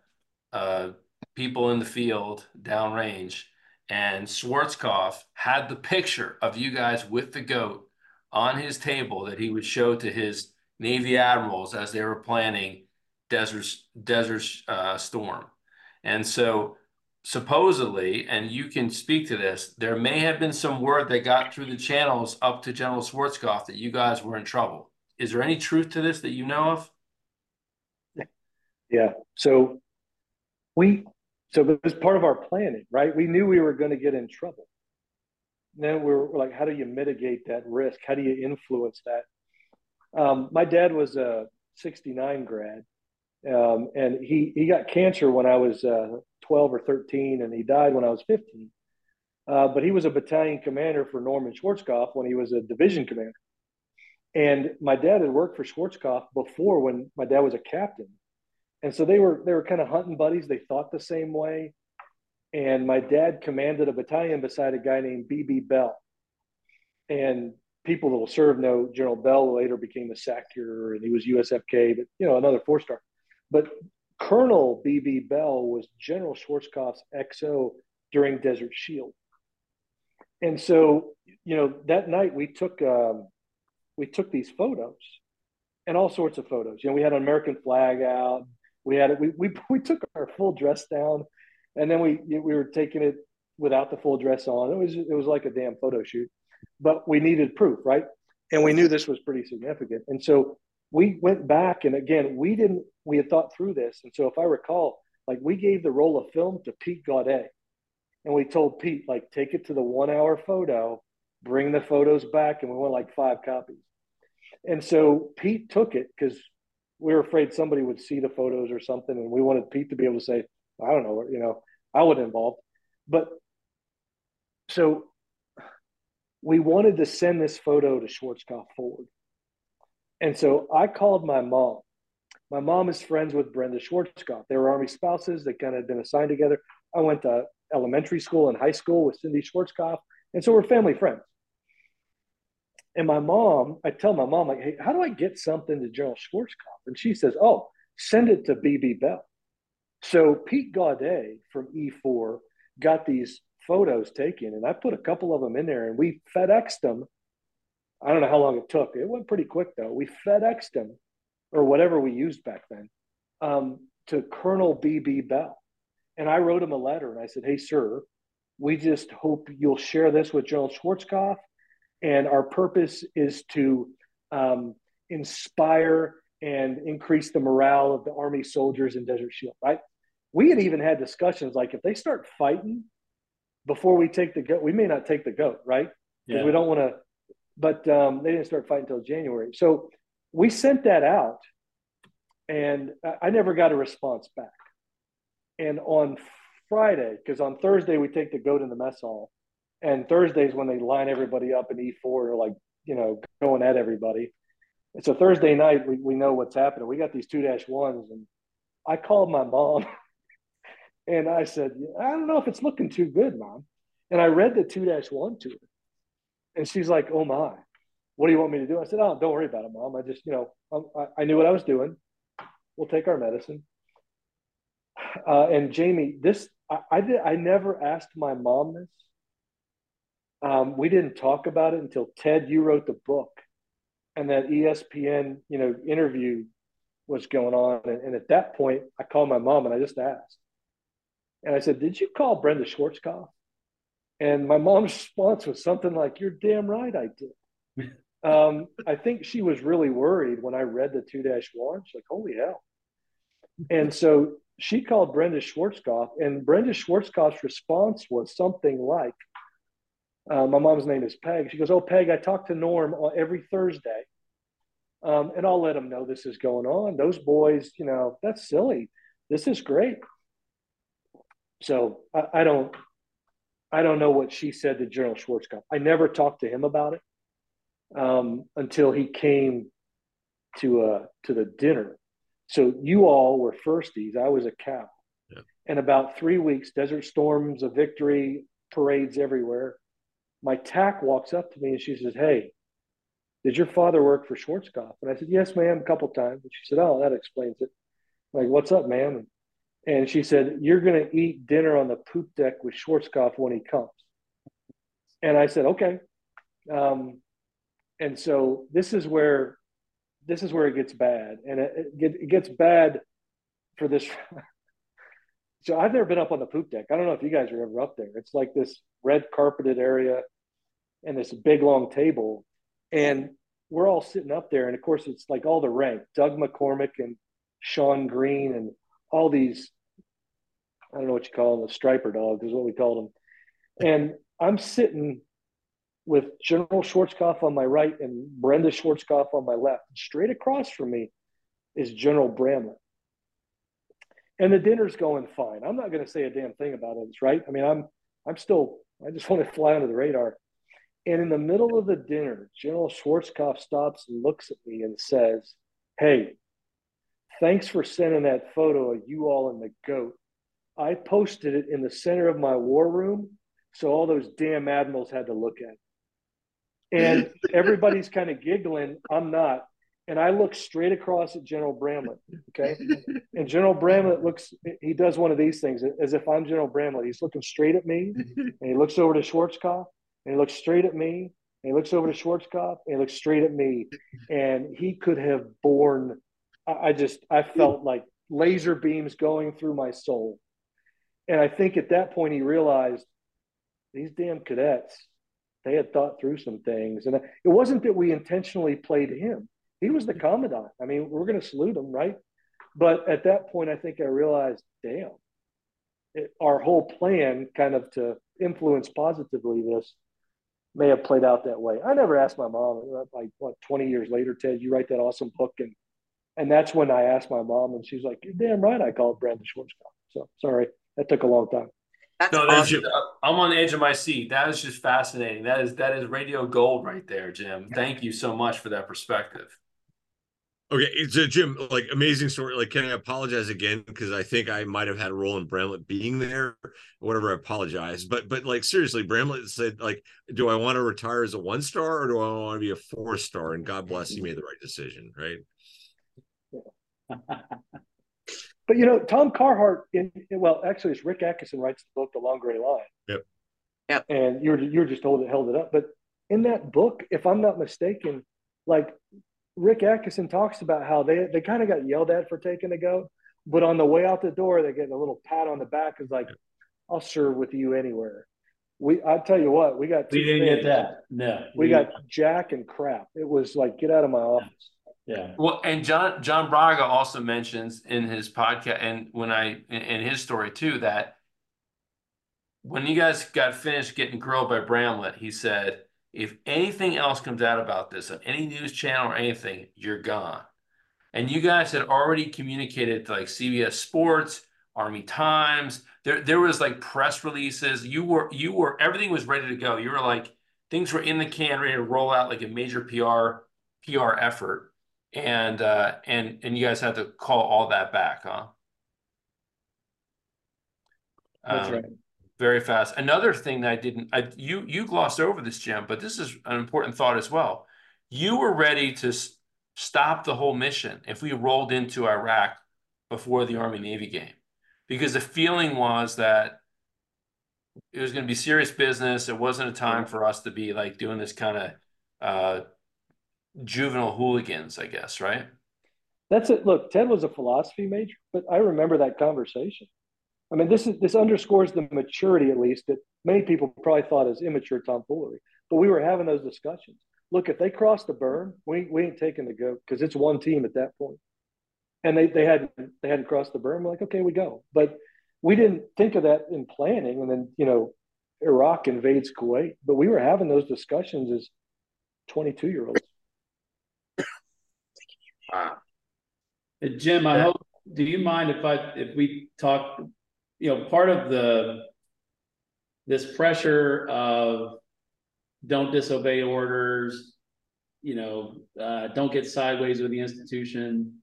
uh, people in the field downrange. And Schwarzkopf had the picture of you guys with the goat on his table that he would show to his Navy admirals as they were planning Desert, Desert uh, Storm. And so supposedly, and you can speak to this, there may have been some word that got through the channels up to General Schwarzkopf that you guys were in trouble. Is there any truth to this that you know of? Yeah. So we so it was part of our planning, right? We knew we were going to get in trouble. then we are like, how do you mitigate that risk? How do you influence that? Um, my dad was a 69 grad, um, and he, he got cancer when I was uh, 12 or 13, and he died when I was 15. Uh, but he was a battalion commander for Norman Schwarzkopf when he was a division commander. And my dad had worked for Schwarzkopf before when my dad was a captain and so they were they were kind of hunting buddies. They thought the same way. And my dad commanded a battalion beside a guy named B.B. Bell. And people that will serve know General Bell later became a SACEUR and he was USFK, but you know, another four star. But Colonel B.B. Bell was General Schwarzkopf's XO during Desert Shield. And so, you know, that night we took um, we took these photos and all sorts of photos. You know, we had an American flag out, we had it. We, we we took our full dress down, and then we we were taking it without the full dress on. It was it was like a damn photo shoot, but we needed proof, right? And we knew this was pretty significant, and so we went back and again we didn't we had thought through this, and so if I recall, like we gave the roll of film to Pete Gaudet, and we told Pete like take it to the one hour photo, bring the photos back, and we want like five copies. And so Pete took it because we were afraid somebody would see the photos or something, and we wanted Pete to be able to say, I don't know, you know, I wasn't involved. But so we wanted to send this photo to Schwarzkopf Ford. And so I called my mom. My mom is friends with Brenda Schwarzkopf. They were Army spouses. They kind of had been assigned together. I went to elementary school and high school with Cindy Schwarzkopf. And so we're family friends. And my mom, I tell my mom, like, hey, how do I get something to General Schwarzkopf? And she says, oh, send it to BB Bell. So Pete Gaudet from E4 got these photos taken, and I put a couple of them in there, and we FedExed them. I don't know how long it took. It went pretty quick though. We FedExed them, or whatever we used back then, um, to Colonel BB Bell, and I wrote him a letter, and I said, "Hey, sir, we just hope you'll share this with General Schwarzkopf, and our purpose is to um, inspire." And increase the morale of the Army soldiers in Desert Shield, right? we had even had discussions like if they start fighting before we take the goat, we may not take the goat, right? Because yeah. we don't want to. But um, they didn't start fighting until January, so we sent that out, and I never got a response back. And on Friday, because on Thursday we take the goat in the mess hall, and Thursdays when they line everybody up in E4, like you know going at everybody. And so Thursday night we, we know what's happening. We got these two dash ones, and I called my mom. And I said, I don't know if it's looking too good, mom. And I read the 2 dash 1 to her. And she's like, oh my, what do you want me to do? I said, oh, don't worry about it, mom. I just, you know, I, I knew what I was doing. We'll take our medicine. Uh, and Jamie, this, I, I, did, I never asked my mom this. Um, we didn't talk about it until Ted, you wrote the book and that ESPN, you know, interview was going on. And, and at that point, I called my mom and I just asked, and I said, Did you call Brenda Schwarzkopf? And my mom's response was something like, You're damn right I did. um, I think she was really worried when I read the 2 1. She's like, Holy hell. And so she called Brenda Schwarzkopf, and Brenda Schwarzkopf's response was something like, uh, my mom's name is Peg. She goes, Oh, Peg, I talk to Norm every Thursday. Um, and I'll let him know this is going on. Those boys, you know, that's silly. This is great. So I, I, don't I don't know what she said to General Schwarzkopf. I never talked to him about it um, until he came to uh, to the dinner. So you all were firsties. I was a cow. Yeah. And about three weeks, Desert Storms of Victory, parades everywhere. My TAC walks up to me and she says, Hey, did your father work for Schwarzkopf? And I said, Yes, ma'am, a couple times. And she said, Oh, that explains it. I'm like, what's up, ma'am? And she said, You're going to eat dinner on the poop deck with Schwarzkopf when he comes. And I said, Okay. Um, and so this is where this is where it gets bad and it, it gets bad for this so i've never been up on the poop deck i don't know if you guys are ever up there it's like this red carpeted area and this big long table and we're all sitting up there and of course it's like all the rank doug mccormick and Sean green and all these I don't know what you call them, the striper dogs is what we called them. And I'm sitting with General Schwarzkopf on my right and Brenda Schwarzkopf on my left. Straight across from me is General Bramlett. And the dinner's going fine. I'm not going to say a damn thing about it, It's right? I mean, I'm I'm still I just want to fly under the radar. And in the middle of the dinner, General Schwarzkopf stops and looks at me and says, Hey, thanks for sending that photo of you all and the goat. I posted it in the center of my war room, so all those damn admirals had to look at it. And everybody's kind of giggling. I'm not. And I look straight across at General Bramlett. Okay. And General Bramlett looks, he does one of these things as if I'm General Bramlett. He's looking straight at me and he looks over to Schwarzkopf and he looks straight at me and he looks over to Schwarzkopf and he looks straight at me. And he could have borne, I just, I felt like laser beams going through my soul. And I think at that point he realized these damn cadets, they had thought through some things. And it wasn't that we intentionally played him. He was the commandant. I mean, we're going to salute him, right? But at that point, I think I realized, damn, it, our whole plan, kind of to influence positively this, may have played out that way. I never asked my mom, uh, like what, 20 years later, Ted, you write that awesome book. And and that's when I asked my mom, and she's like, You're damn right I called Brenda Schwarzkopf. So sorry, that took a long time. That's No, awesome. that's, I'm on the edge of my seat. That is just fascinating. That is that is radio gold right there, Jim. Thank you so much for that perspective. Okay, so Jim, like amazing story. Like, can I apologize again because I think I might have had a role in Bramlett being there, whatever. I apologize, but but like seriously, Bramlett said, like, do I want to retire as a one star or do I want to be a four star? And God bless, he made the right decision, right? But you know, Tom Carhart, in, well, actually, it's Rick Atkinson writes the book, The Long Gray Line. Yep. Yep. And you're you're just holding held it up. But in that book, if I'm not mistaken, like Rick Atkinson talks about how they they kind of got yelled at for taking a goat, but on the way out the door, they get a little pat on the back. Is like, I'll serve with you anywhere. We, I tell you what, we got. We didn't get that. No. We got Jack and crap. It was like, get out of my office. yeah. Well, and John John Braga also mentions in his podcast and when I in, in his story too that when you guys got finished getting grilled by Bramlett, he said, if anything else comes out about this on any news channel or anything, you're gone. And you guys had already communicated to like CBS Sports, Army Times. There there was like press releases. You were you were everything was ready to go. You were like things were in the can, ready to roll out like a major PR PR effort and uh and and you guys had to call all that back huh That's Um, right. Very fast another thing that i didn't i you you glossed over this jim but this is an important thought as well you were ready to s- stop the whole mission if we rolled into iraq before the army navy game because the feeling was that it was going to be serious business it wasn't a time for us to be like doing this kind of uh juvenile hooligans i guess right That's it. Look, Ted was a philosophy major, but I remember that conversation. I mean, this is this underscores the maturity, at least, that many people probably thought as immature tomfoolery. But we were having those discussions. Look, if they cross the berm, we we ain't taking the goat because it's one team at that point. And they they hadn't they hadn't crossed the berm. We're like, okay, we go. But we didn't think of that in planning. And then you know, Iraq invades Kuwait. But we were having those discussions as twenty two year olds. wow Uh, Jim, I hope, do you mind if I, if we talk, you know, part of the, this pressure of don't disobey orders, you know, uh, don't get sideways with the institution.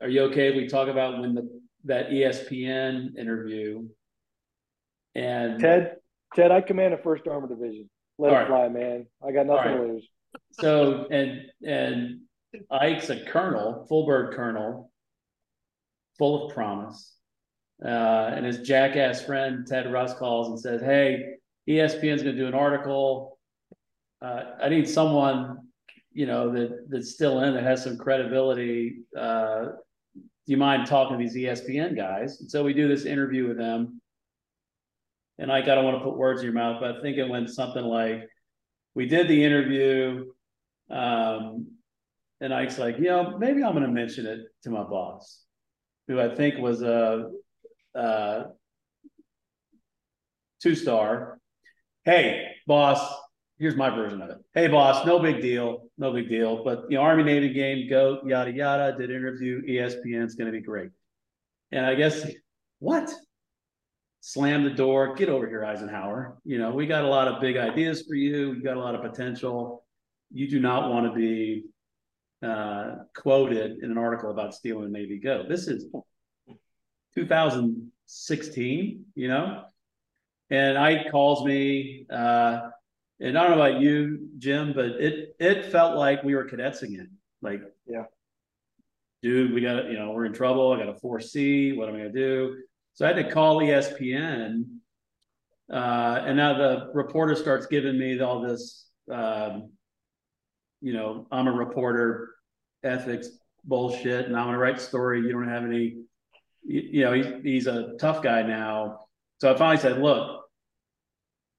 Are you okay if we talk about when the, that ESPN interview? And Ted, Ted, I command a first armor division. Let it right. fly, man. I got nothing All to lose. so, and, and Ike's a colonel, full bird colonel, full of promise. Uh, and his jackass friend Ted Russ calls and says, Hey, ESPN's going to do an article. Uh, I need someone, you know, that that's still in that has some credibility. Uh, do you mind talking to these ESPN guys? And so we do this interview with them. And Ike, I don't want to put words in your mouth, but I think it went something like, we did the interview. Um, and Ike's like, you know, maybe I'm going to mention it to my boss, who I think was a, uh, two star. Hey, boss, here's my version of it. Hey, boss, no big deal, no big deal. But know, Army Navy game, go yada yada. Did interview, ESPN. ESPN's going to be great. And I guess what? Slam the door. Get over here, Isenhower. You know, we got a lot of big ideas for you. You got a lot of potential. You do not want to be uh, quoted in an article about stealing Navy Go. This is 2016, you know, and Ike calls me, uh, and I don't know about you, Jim, but it it felt like we were cadets again. Like, Yeah. dude, we got you know we're in trouble. I got a four C. What am I gonna do? So I had to call ESPN, uh, and now the reporter starts giving me all this. Um, you know, I'm a reporter, ethics bullshit, and I'm gonna write story. You don't have any, you, know, he's, he's a tough guy now. So I finally said, look,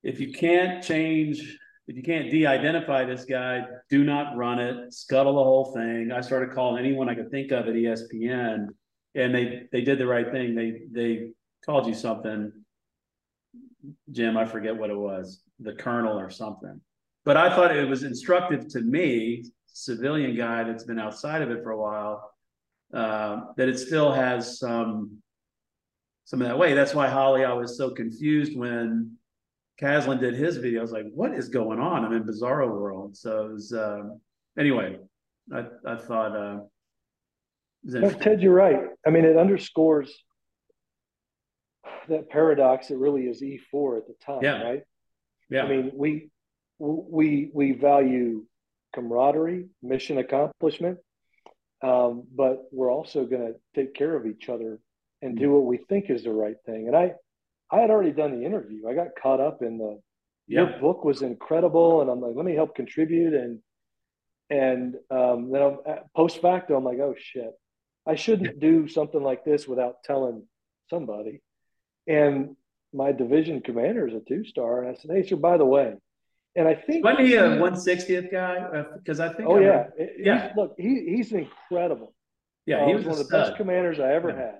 if you can't change, if you can't de-identify this guy, do not run it, scuttle the whole thing. I started calling anyone I could think of at ESPN, and they they did the right thing. They they called you something, Jim. I forget what it was, the colonel or something. But I thought it was instructive to me, civilian guy that's been outside of it for a while, uh, that it still has some some of that way. That's why Holly, I was so confused when Caslen did his video. I was like, what is going on? I'm in Bizarro World. So it was, uh, anyway, I, I thought, uh, no, Ted, you're right. I mean, it underscores that paradox. It really is E4 at the time, yeah. right? Yeah. I mean, we we we value camaraderie, mission accomplishment, um, but we're also going to take care of each other and do what we think is the right thing. And I, I had already done the interview. I got caught up in the yeah. your book was incredible, and I'm like, let me help contribute. And and um, then I'm, post facto, I'm like, oh shit, I shouldn't do something like this without telling somebody. And my division commander is a two star, and I said, hey, sir, by the way, and I think wasn't he a one sixtieth guy? Because I think oh I yeah, heard, yeah. He's, look, he he's incredible. Yeah, uh, he was, one of the best commanders I ever Yeah. had,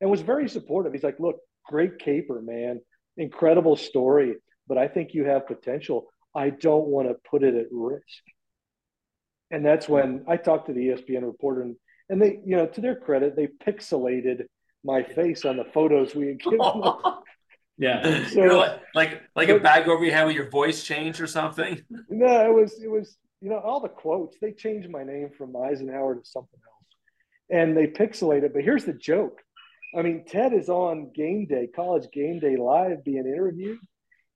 and was very supportive. He's like, look, great caper, man, incredible story, but I think you have potential. I don't want to put it at risk. And that's when I talked to the ESPN reporter, and, and they, you know, to their credit, they pixelated my face on the photos we had given. Yeah. So, You know, like like, like a bag over your head with your voice changed or something. No, it was it was you know all the quotes. They changed my name from Isenhower to something else, and they pixelated. But here's the joke. I mean, Ted is on Game Day, College Game Day Live, being interviewed,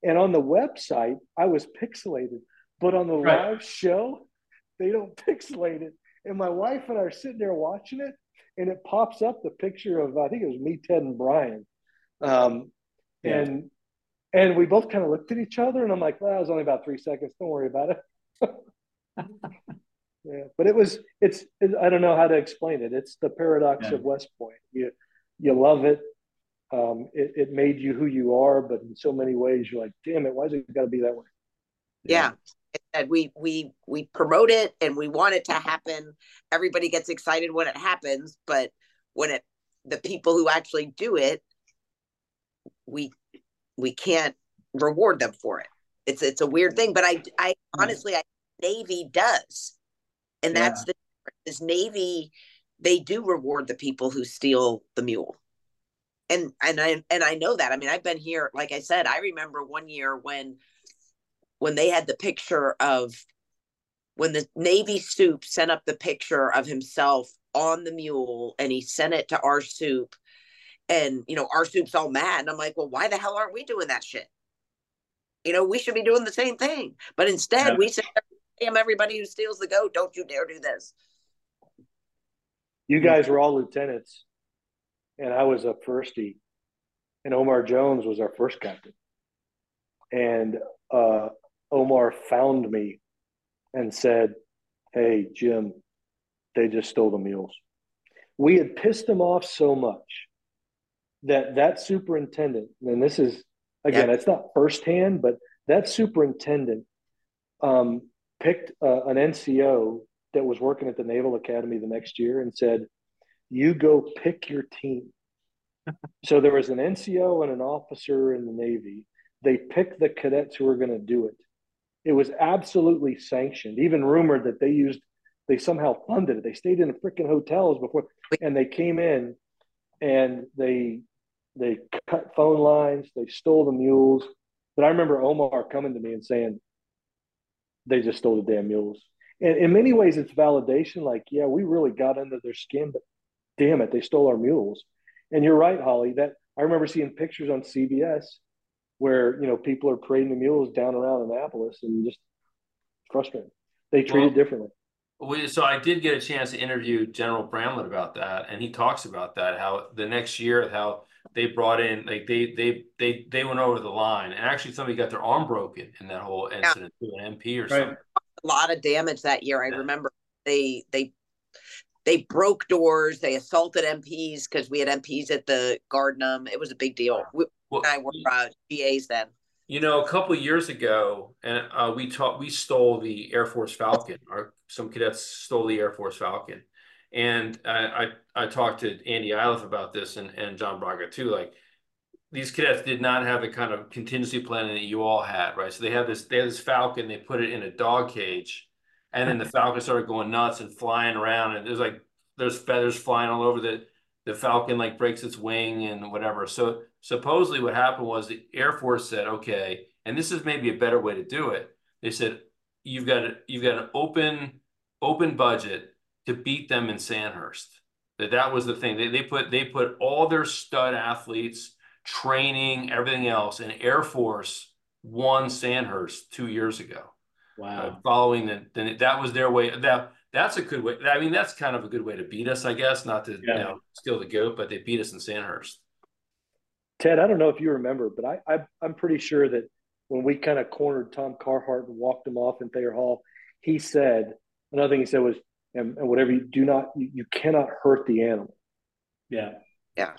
and on the website I was pixelated, but on the Right. live show they don't pixelate it. And my wife and I are sitting there watching it, and it pops up the picture of I think it was me, Ted, and Brian. Um, Yeah. and and we both kind of looked at each other, and I'm like, "Well, it was only about three seconds. Don't worry about it." yeah, but it was. It's. It, I don't know how to explain it. It's the paradox Yeah. of West Point. You you love it. Um, it. It made you who you are, but in so many ways, you're like, "Damn it! why is it got to be that way?" Yeah. And we we we promote it and we want it to happen. Everybody gets excited when it happens, but when it the people who actually do it, we we can't reward them for it. It's it's a weird thing, but I I hmm. honestly I Navy does. And Yeah. that's the difference. Is Navy they do reward the people who steal the mule. And and I and I know that. I mean, I've been here like I said, I remember one year when when they had the picture of when the Navy Supe sent up the picture of himself on the mule and he sent it to our Supe and you know our Supe's all mad and I'm like, well, why the hell aren't we doing that shit? You know, we should be doing the same thing. But instead Yeah. we say, damn everybody who steals the goat, don't you dare do this. You guys were all lieutenants, and I was a firstie, and Omar Jones was our first captain. And uh, Omar found me and said, "Hey Jim, they just stole the mules." We had pissed them off so much that that superintendent, and this is again, it's not firsthand, but that superintendent um, picked uh, an NCO that was working at the Naval Academy the next year and said, "You go pick your team." so there was an NCO and an officer in the Navy. They picked the cadets who were going to do it. It was absolutely sanctioned, even rumored that they used, they somehow funded it. They stayed in the freaking hotels before, and they came in and they they cut phone lines, they stole the mules. But I remember Omar coming to me and saying, "They just stole the damn mules." And in many ways, it's validation. Like, yeah, we really got under their skin, but damn it, they stole our mules. And you're right, Holly. That I remember seeing pictures on CBS where you know people are parading the mules down around Annapolis, and just frustrating. They treat Well- it differently. We, so I did get a chance to interview General Bramlett about that, and he talks about that how the next year how they brought in like they they they they went over the line, and actually somebody got their arm broken in that whole incident to an MP or Right. something. A lot of damage that year. I Yeah. remember they they they broke doors, they assaulted MPs because we had MPs at the Gardnum. It was a big deal. We, Well, I were uh, GAs then. You know, a couple of years ago, and uh, we taught we stole the Air Force Falcon, or some cadets stole the Air Force Falcon, and I I, I talked to Andy Iliff about this and and John Braga too. Like these cadets did not have the kind of contingency planning that you all had, right? So they had this, they had this falcon, they put it in a dog cage, and then the mm-hmm. falcon started going nuts and flying around, and there's like there's feathers flying all over the the falcon, like breaks its wing and whatever. So supposedly, what happened was the Air Force said, okay, and this is maybe a better way to do it. They said you've got a, you've got an open open budget to beat them in Sandhurst. That that was the thing. They they put they put all their stud athletes training, everything else. And Air Force won Sandhurst two years ago. Wow. Uh, following the, then that was their way. That that's a good way. I mean, that's kind of a good way to beat us, I guess. Not to yeah. you know steal the goat, but they beat us in Sandhurst. Ted, I don't know if you remember, but I, I I'm pretty sure that when we kind of cornered Tom Carhart and walked him off in Thayer Hall, he said another thing he said was, and, and whatever you do not, you, you cannot hurt the animal. Yeah. Yeah.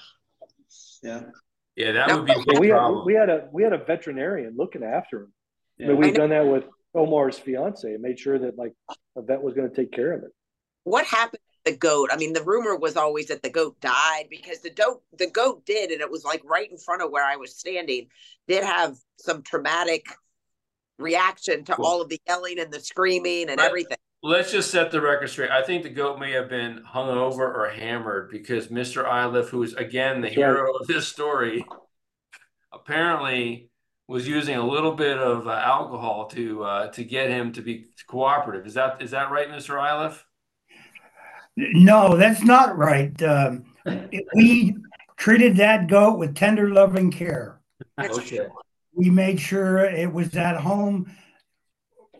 Yeah. Yeah, that no, would be we had, we had a we had a veterinarian looking after him. Yeah. I mean, we've done that with Omar's fiance and made sure that like a vet was going to take care of it. What happened to the goat? I mean, the rumor was always that the goat died because the goat the goat did, and it was like right in front of where I was standing, did have some traumatic reaction to all of the yelling and the screaming and everything. Let's just set the record straight. I think the goat may have been hung over or hammered because Mr. Iliff, who is again the hero of this story, apparently was using a little bit of uh, alcohol to uh, to get him to be cooperative. Is that is that right, Mr. Iliff? No, that's not right. Um, we treated that goat with tender, loving care. okay. We made sure it was at home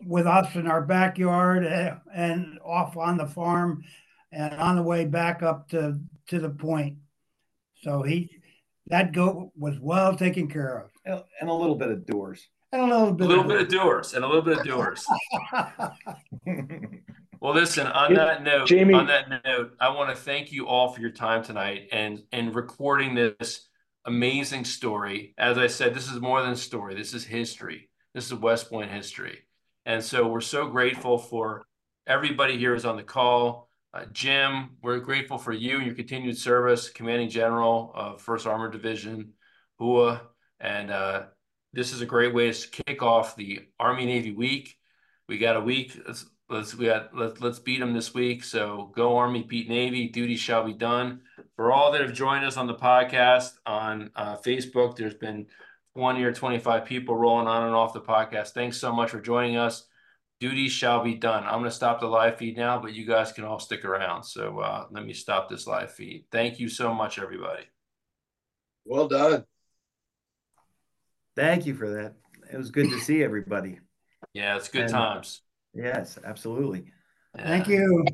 with us in our backyard uh, and off on the farm and on the way back up to, to the point. So he, that goat was well taken care of. And a little bit of doors. And a little bit. A little of bit of doors and a little bit of doors. well, listen. On that note, Jamie, on that note, I want to thank you all for your time tonight and and recording this amazing story. As I said, this is more than a story. This is history. This is West Point history. And so we're so grateful for everybody here who's on the call. Uh, Jim, we're grateful for you and your continued service, Commanding General of First Armored Division, HUA. And uh, this is a great way to kick off the Army Navy week. We got a week. Let's let's we got let, let's beat them this week. So go Army, beat Navy. Duty shall be done. For all that have joined us on the podcast on uh, Facebook, there's been 20 or 25 people rolling on and off the podcast. Thanks so much for joining us. Duty shall be done. I'm going to stop the live feed now, but you guys can all stick around. So uh, let me stop this live feed. Thank you so much, everybody. Well done. Thank you for that. It was good to see everybody. Yeah, it's good and, times. Yes, absolutely. Yeah. Thank you.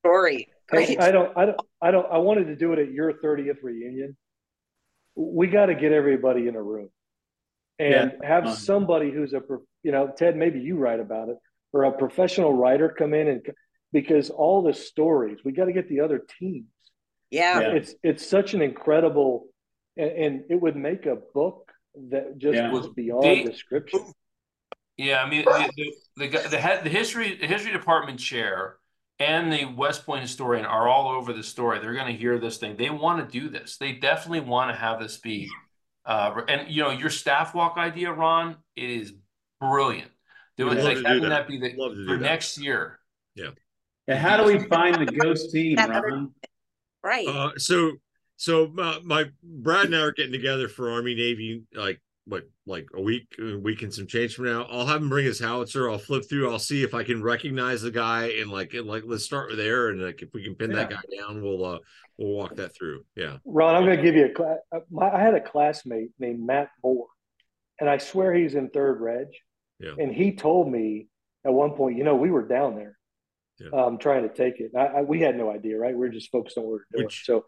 Story. Great. I don't, I don't, I don't, I wanted to do it at your 30th reunion. We got to get everybody in a room and yeah. have uh-huh. somebody who's a you know ted maybe you write about it or a professional writer come in and because all the stories we got to get the other teams yeah. yeah. it's it's such an incredible and, and, it would make a book that just yeah. was beyond they, description yeah i mean the the, the, the, the history the history department chair and the West Point historian are all over the story. They're going to hear this thing. They want to do this. They definitely want to have this be uh, and you know your staff walk idea, Ron, it is brilliant. Do it like having that. that. be the for next year. Yeah. yeah. How do we find the ghost team, Ron? Right. Uh, so so uh, my Brad and I are getting together for Army Navy like what like a week a week and some change from now i'll have him bring his howitzer. I'll flip through. I'll see if i can recognize the guy and like and like let's start there. And like if we can pin yeah. that guy down we'll uh we'll walk that through. Yeah. Ron i'm going to give you a class uh, i had a classmate named matt moore and i swear he's in third reg. Yeah. And he told me at one point you know we were down there yeah. um trying to take it. I, I, we had no idea right? We are just focused on what we we're doing. Which, so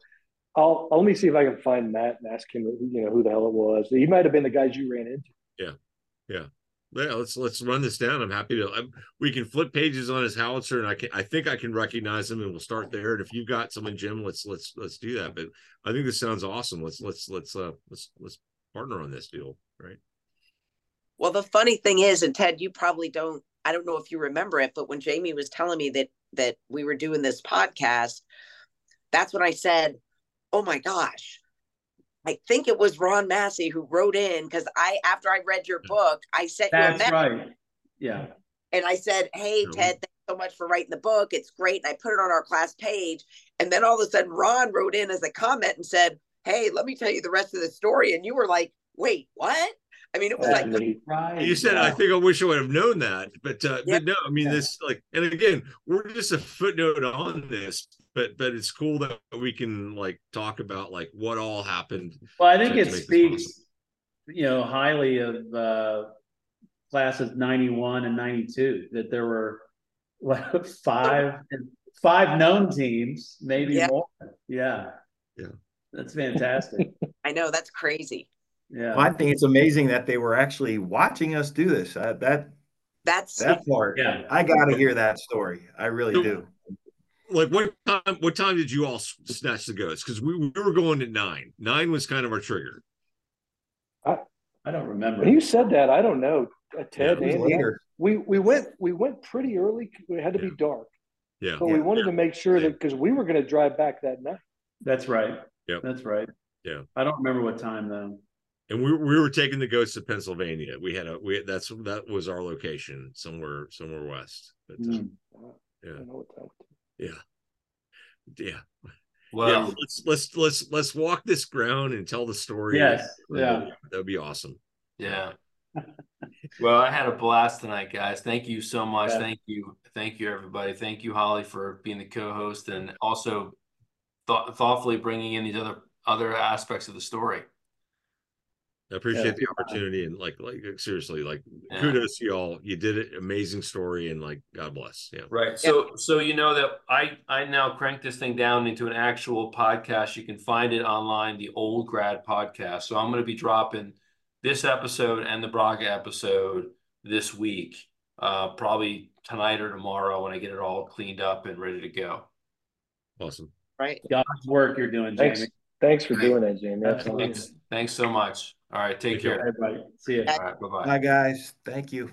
I'll, let me see if I can find Matt and ask him, you know, who the hell it was. He might have been the guys you ran into. Yeah, yeah, yeah. Let's let's run this down. I'm happy to. I'm, we can flip pages on his howitzer, and I can. I think I can recognize him, and we'll start there. And if you've got someone, Jim, let's let's let's do that. But I think this sounds awesome. Let's let's let's uh let's let's partner on this deal, right? Well, the funny thing is, and Ted, you probably don't. I don't know if you remember it, but when Jamie was telling me that that we were doing this podcast, that's when I said oh my gosh, I think it was Ron Massey who wrote in because I, after I read your mm. book, I sent you a That's message right. Yeah. and I said, Hey, Yeah. Ted, thanks so much for writing the book. It's great. And I put it on our class page. And then all of a sudden, Ron wrote in as a comment and said, Hey, let me tell you the rest of the story. And you were like, Wait, what? I mean, it was like. Right. You said, I think I wish I would have known that, but uh, Yeah. but no, I mean Yeah. this like, and again, we're just a footnote on this, but but it's cool that we can like talk about like what all happened. Well, I think to it make this speaks, you know, highly of uh, classes ninety one and ninety two that there were what, five five known teams, maybe Yeah. more. Yeah. Yeah. That's fantastic. I know that's crazy. Yeah. Well, I think it's amazing that they were actually watching us do this. Uh, that That's that part, Yeah. I got to hear that story. I really So- do. Like what time? What time did you all snatch the ghosts? Because we, we were going at nine. Nine was kind of our trigger. I I don't remember. When you said that, I don't know, uh, Ted. Yeah, Andy, later. we we went we went pretty early. It had to be dark, Yeah, but we wanted to make sure that because we were going to drive back that night. That's right. Yeah. That's right. Yeah. I don't remember what time though. And we we were taking the ghosts to Pennsylvania. We had a we that's that was our location somewhere somewhere west. But, uh, Mm. I know what yeah, yeah. Well, yeah, let's let's let's let's walk this ground and tell the story. Yes. Yeah. that'd be awesome. yeah. well, I had a blast tonight, guys. Thank you so much. Yeah. Thank you. Thank you, everybody. Thank you, Holly, for being the co-host and also thought thoughtfully bringing in these other other aspects of the story. I appreciate Yeah. the opportunity and like like seriously like Yeah. kudos to y'all. You did it. Amazing story and like God bless. Yeah. Right. So so you know that I I now crank this thing down into an actual podcast. You can find it online, the Old Grad podcast. So I'm going to be dropping this episode and the Braga episode this week, uh, probably tonight or tomorrow when I get it all cleaned up and ready to go. Awesome. right. God's work you're doing, Thanks, Jamie. Thanks for doing that, Jamie. Absolutely. Thanks. Thanks so much. All right. Take Take care. care. Everybody. See you. All right. Bye bye. Bye, guys. Thank you.